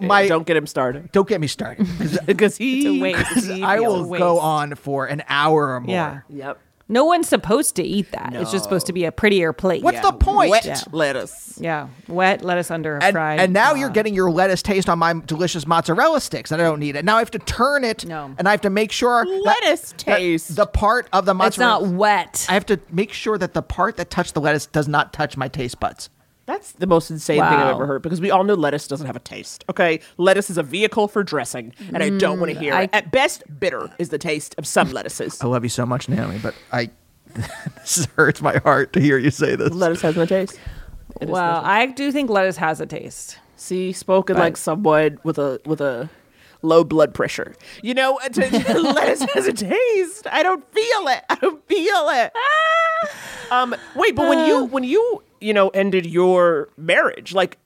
My, don't get him started don't get me started. because he. It's a waste. I will It's a go waste. on for an hour or more. Yeah. Yep. No one's supposed to eat that. It's just supposed to be a prettier plate. What's the point? Wet Yeah. lettuce. Yeah, wet lettuce under a And, fried. and now you're uh, getting your lettuce taste on my delicious mozzarella sticks, and I don't need it. Now I have to turn it, No. and I have to make sure that- Lettuce that taste. the part of the mozzarella. It's not wet. I have to make sure that the part that touched the lettuce does not touch my taste buds. That's the most insane thing I've ever heard because we all know lettuce doesn't have a taste. Okay, lettuce is a vehicle for dressing, and I don't want to hear I- it. At best, bitter is the taste of some lettuces. I love you so much, Naomi, but I this hurts my heart to hear you say this. Lettuce has no taste. It is well, no- I do think lettuce has a taste. see, spoken But- like someone with a with a low blood pressure. You know, t- lettuce has a taste. I don't feel it. I don't feel it. um, wait, but when you when you you know ended your marriage, like,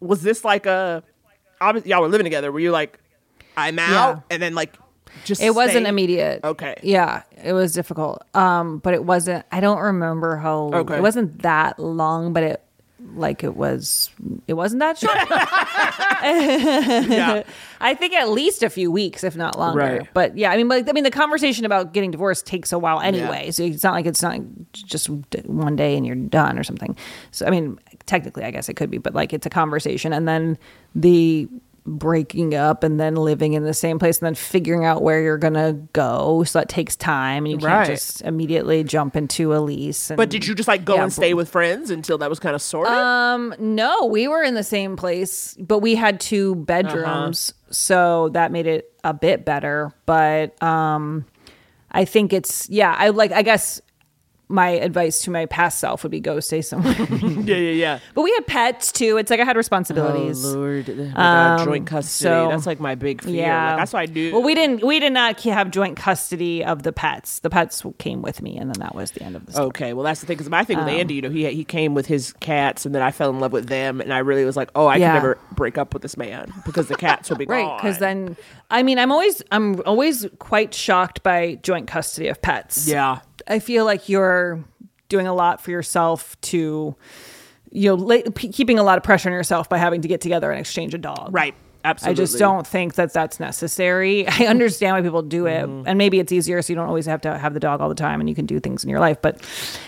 was this like a? Obviously, y'all were living together. Were you like, I'm out, Yeah. and then like, just It wasn't stay? immediate. Okay. Yeah, it was difficult. Um, but it wasn't. I don't remember how. Okay. It wasn't that long, but it like it was. It wasn't that short. Yeah. I think at least a few weeks, if not longer. Right. But yeah, I mean, like, I mean, the conversation about getting divorced takes a while anyway. So it's not like it's not just one day and you're done or something. So I mean, technically, I guess it could be, but like it's a conversation, and then the breaking up and then living in the same place and then figuring out where you're gonna go so that takes time and you can't Right. just immediately jump into a lease and, But did you just like go Yeah, and stay with friends until that was kind of sorted? um, no, we were in the same place, but we had two bedrooms, so that made it a bit better. But um, I think it's yeah. I like. I guess my advice to my past self would be go stay somewhere. yeah, yeah, yeah. but we had pets too. It's like I had responsibilities. Oh Lord, oh God, Um, joint custody. so- that's like my big fear. Yeah, Like, that's why I do. Well, we didn't. We did not have joint custody of the pets. The pets came with me, and then that was the end of the story. Okay, well that's the thing. Because my thing with Um, Andy, you know, he he came with his cats, and then I fell in love with them, and I really was like, oh, I Yeah. can never break up with this man because the cats will be right because then i mean i'm always i'm always quite shocked by joint custody of pets yeah, i feel like you're doing a lot for yourself to you know la- p- keeping a lot of pressure on yourself by having to get together and exchange a dog right, absolutely. I just don't think that that's necessary. I understand why people do it, Mm-hmm. and maybe it's easier so you don't always have to have the dog all the time, and you can do things in your life. But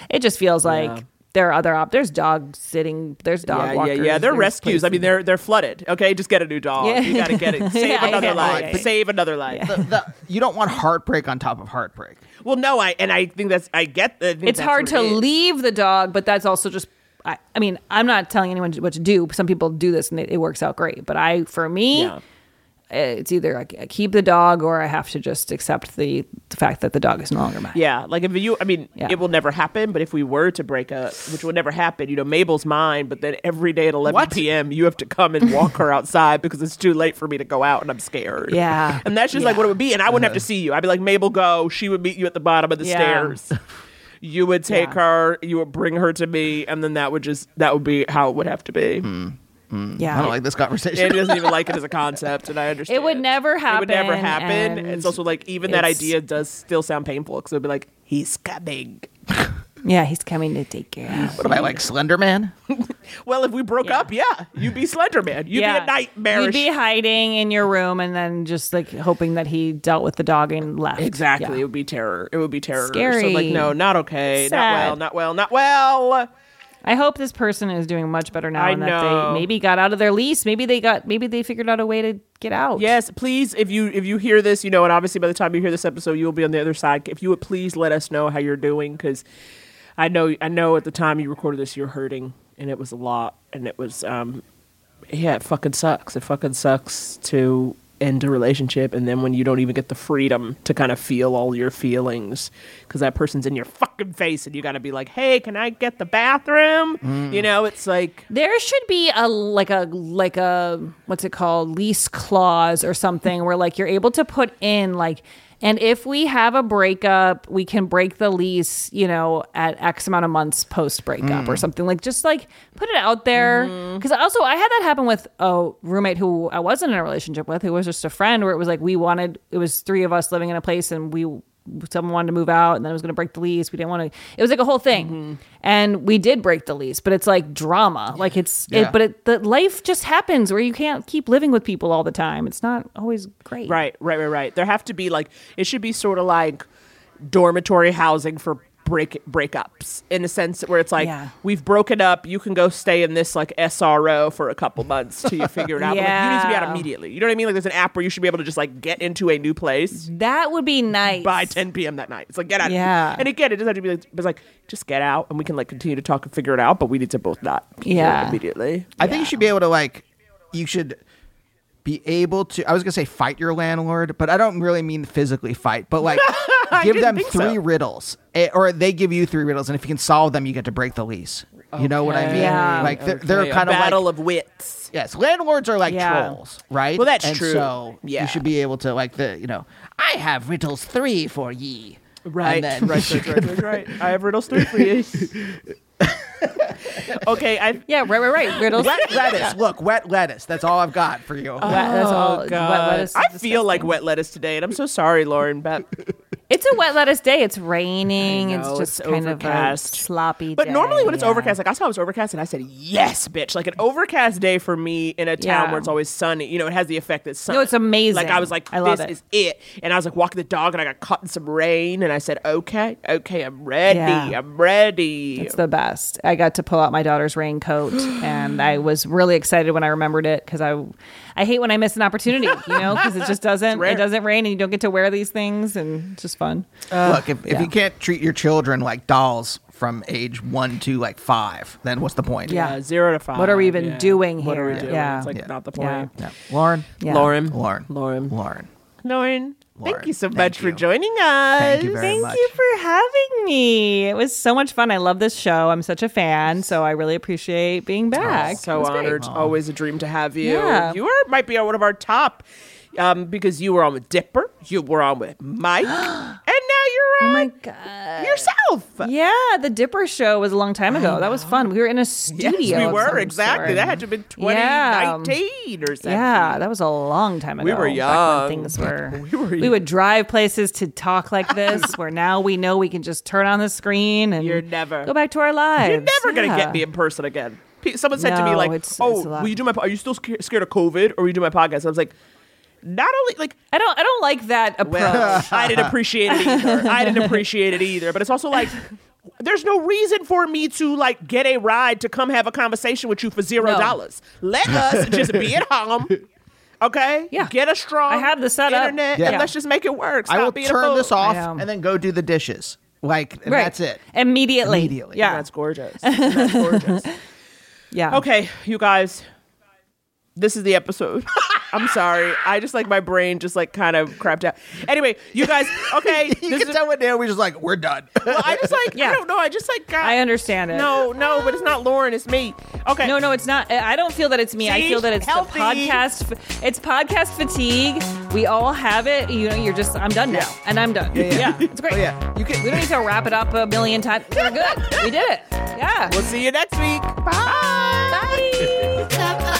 it just feels like there are other op. There's dog sitting. There's dog Yeah, walkers. yeah, yeah. They're there's rescues. I mean, they're they're flooded. Okay, just get a new dog. Yeah. You gotta get it. Save Yeah, another yeah, life. yeah, yeah. Save another life. The- the- you don't want heartbreak on top of heartbreak. Well, no, I and I think that's I get. Think it's hard to it leave the dog, but that's also just. I, I mean, I'm not telling anyone what to do. Some people do this and it, it works out great. But I, for me, Yeah. It's either I I keep the dog or I have to just accept the, the fact that the dog is no longer mine. Yeah, like if you, I mean, Yeah. it will never happen. But if we were to break up, which will never happen, you know, Mabel's mine. But then every day at 11 What? p.m., you have to come and walk her outside because it's too late for me to go out and I'm scared. Yeah. and that's just like what it would be. And I wouldn't have to uh-huh. see you. I'd be like, Mabel, go. She would meet you at the bottom of the Yeah. stairs. You would take Yeah. her. You would bring her to me, and then that would just that would be how it would have to be. Hmm. Mm. Yeah. I don't like this conversation. Andy doesn't even like it as a concept, and I understand. It would never happen. It would never happen, happen. and It's also like even that idea does still sound painful because it would be like he's coming. Yeah, he's coming to take care of. what am I like, Slender Man? Well, if we broke Yeah. up, yeah, you'd be Slender Man. You'd yeah. be a nightmare. You'd be hiding in your room and then just like hoping that he dealt with the dog and left. exactly. It would be terror. It would be terror. So Scary. like, no, not okay. Not well. Not well. Not well. I hope this person is doing much better now I and that know. they maybe got out of their lease. Maybe they got maybe they figured out a way to get out. Yes, please. If you if you hear this, you know, and obviously by the time you hear this episode, you will be on the other side. If you would please let us know how you're doing, because I know I know at the time you recorded this, you're hurting, and it was a lot, and it was um, yeah, it fucking sucks. It fucking sucks to end a relationship, and then when you don't even get the freedom to kind of feel all your feelings, because that person's in your fucking face, and you got to be like, hey, can I get the bathroom? Mm. You know, it's like. There should be a like a like a what's it called lease clause or something where like you're able to put in like And if we have a breakup, we can break the lease, you know, at X amount of months post breakup or mm. something. Like just like put it out there. Mm-hmm. Because also, I had that happen with a roommate who I wasn't in a relationship with, who was just a friend, where it was like we wanted, it was three of us living in a place and we, someone wanted to move out and then it was going to break the lease. We didn't want to, it was like a whole thing. And we did break the lease, but it's like drama. Like it's, Yeah. it, but it, the life just happens where you can't keep living with people all the time. It's not always great. Right, right, right, right. There have to be like it should be sort of like dormitory housing for break breakups in a sense where it's like Yeah. we've broken up. You can go stay in this like SRO for a couple months till you figure it out. But, like, you need to be out immediately. You know what I mean? Like there's an app where you should be able to just like get into a new place That would be nice. by 10 p.m. that night. It's like get out. Yeah. And again, it doesn't have to be like, it's like just get out and we can like continue to talk and figure it out. But we need to both not. Yeah. Immediately. I think you should be able to like you should be able to I was gonna say fight your landlord, but I don't really mean physically fight, but like give them three so. riddles. eh, Or they give you three riddles, and if you can solve them, you get to break the lease. You know what I mean? Yeah. Like they're, they're Okay, a kind of battle like of wits. yes, landlords are like Yeah. trolls, right? Well, that's and true. So Yeah. you should be able to like the you know I have riddles three for ye. Right, then right, right, right, right, right. I have riddles three for you. okay, I Yeah, right, right, right. Riddles. wet lettuce. Look, wet lettuce. That's all I've got for you. Wet- that's all. Oh, wet lettuce I feel like wet lettuce today, and I'm so sorry, Lauren, but It's a wet lettuce day. It's raining. Know, it's just it's kind overcast. of a sloppy. but normally when it's yeah. overcast, like I saw it was overcast, and I said yes, bitch. Like an overcast day for me in a town Yeah. where it's always sunny, you know, it has the effect that sun. No, it's amazing. Like I was like, I love this it. is it, and I was like walking the dog, and I got caught in some rain, and I said, okay, okay, I'm ready, Yeah. I'm ready. It's the best. I got to pull out my daughter's raincoat, and I was really excited when I remembered it because I, I hate when I miss an opportunity, you know, because it just doesn't it doesn't rain, and you don't get to wear these things, and it's just fun. Look, if, if yeah. you can't treat your children like dolls from age one to like five, then what's the point? Yeah. Uh, zero to five. What are we even yeah. doing What are we here? doing? Yeah. It's like Yeah. not the Yeah. point. Yeah. Lauren, Yeah. Lauren, Lauren, Lauren, Lauren. Lauren. Thank you so thank much for joining us. Thank you very Thank much. you for having me. It was so much fun. I love this show. I'm such a fan, so I really appreciate being oh, back. It So was great. honored. Always a dream to have you. Yeah. You are might be on one of our top um, because you were on with Dipper, you were on with Mike, and now Oh you're on my on god. yourself. Yeah, the Dipper show was a long time ago. That was fun. We were in a studio. Yes, we were exactly. sort. That had to have been Yeah. 2019 or something. Yeah, that was a long time ago. We were young. things were. We were we would drive places to talk like this, where now we know we can just turn on the screen and You're never- go back to our lives. You're never gonna Yeah. get me in person again. Someone said to me like, it's- "Oh, it's will you do my? Are you still sca- scared of COVID, or will you do my podcast?" I was like, "Not only like I don't. I don't like that approach. Well, I didn't appreciate it either. I didn't appreciate it either. But it's also like, there's no reason for me to like get a ride to come have a conversation with you for zero No. dollars. Let us just be at home. Okay. Yeah. Get a strong. I have the setup. internet, Yeah. and let's just make it work. Stop I will being a turn fool. this off and then go do the dishes. Like and Right. that's it. Immediately. Immediately. Yeah. That's gorgeous. That's gorgeous. yeah. Okay, you guys. This is the episode. I'm sorry. I just like my brain just like kind of crapped out. Anyway, you guys. Okay. You this can is- tell what Naomi's just like, we're done. well, I just like. Yeah. I don't know. I just like got. I understand it. No, no, but it's not Lauren. It's me. Okay. No, no, it's not. Uh, I don't feel that it's me. I feel that it's Healthy. the podcast. It's podcast fatigue. We all have it. You know, you're just. I'm done now, and I'm done. Yeah, it's great. Oh, yeah. You can We don't need to wrap it up a million times. We're good. We did it. Yeah. We'll see you next week. Bye. Bye. Couples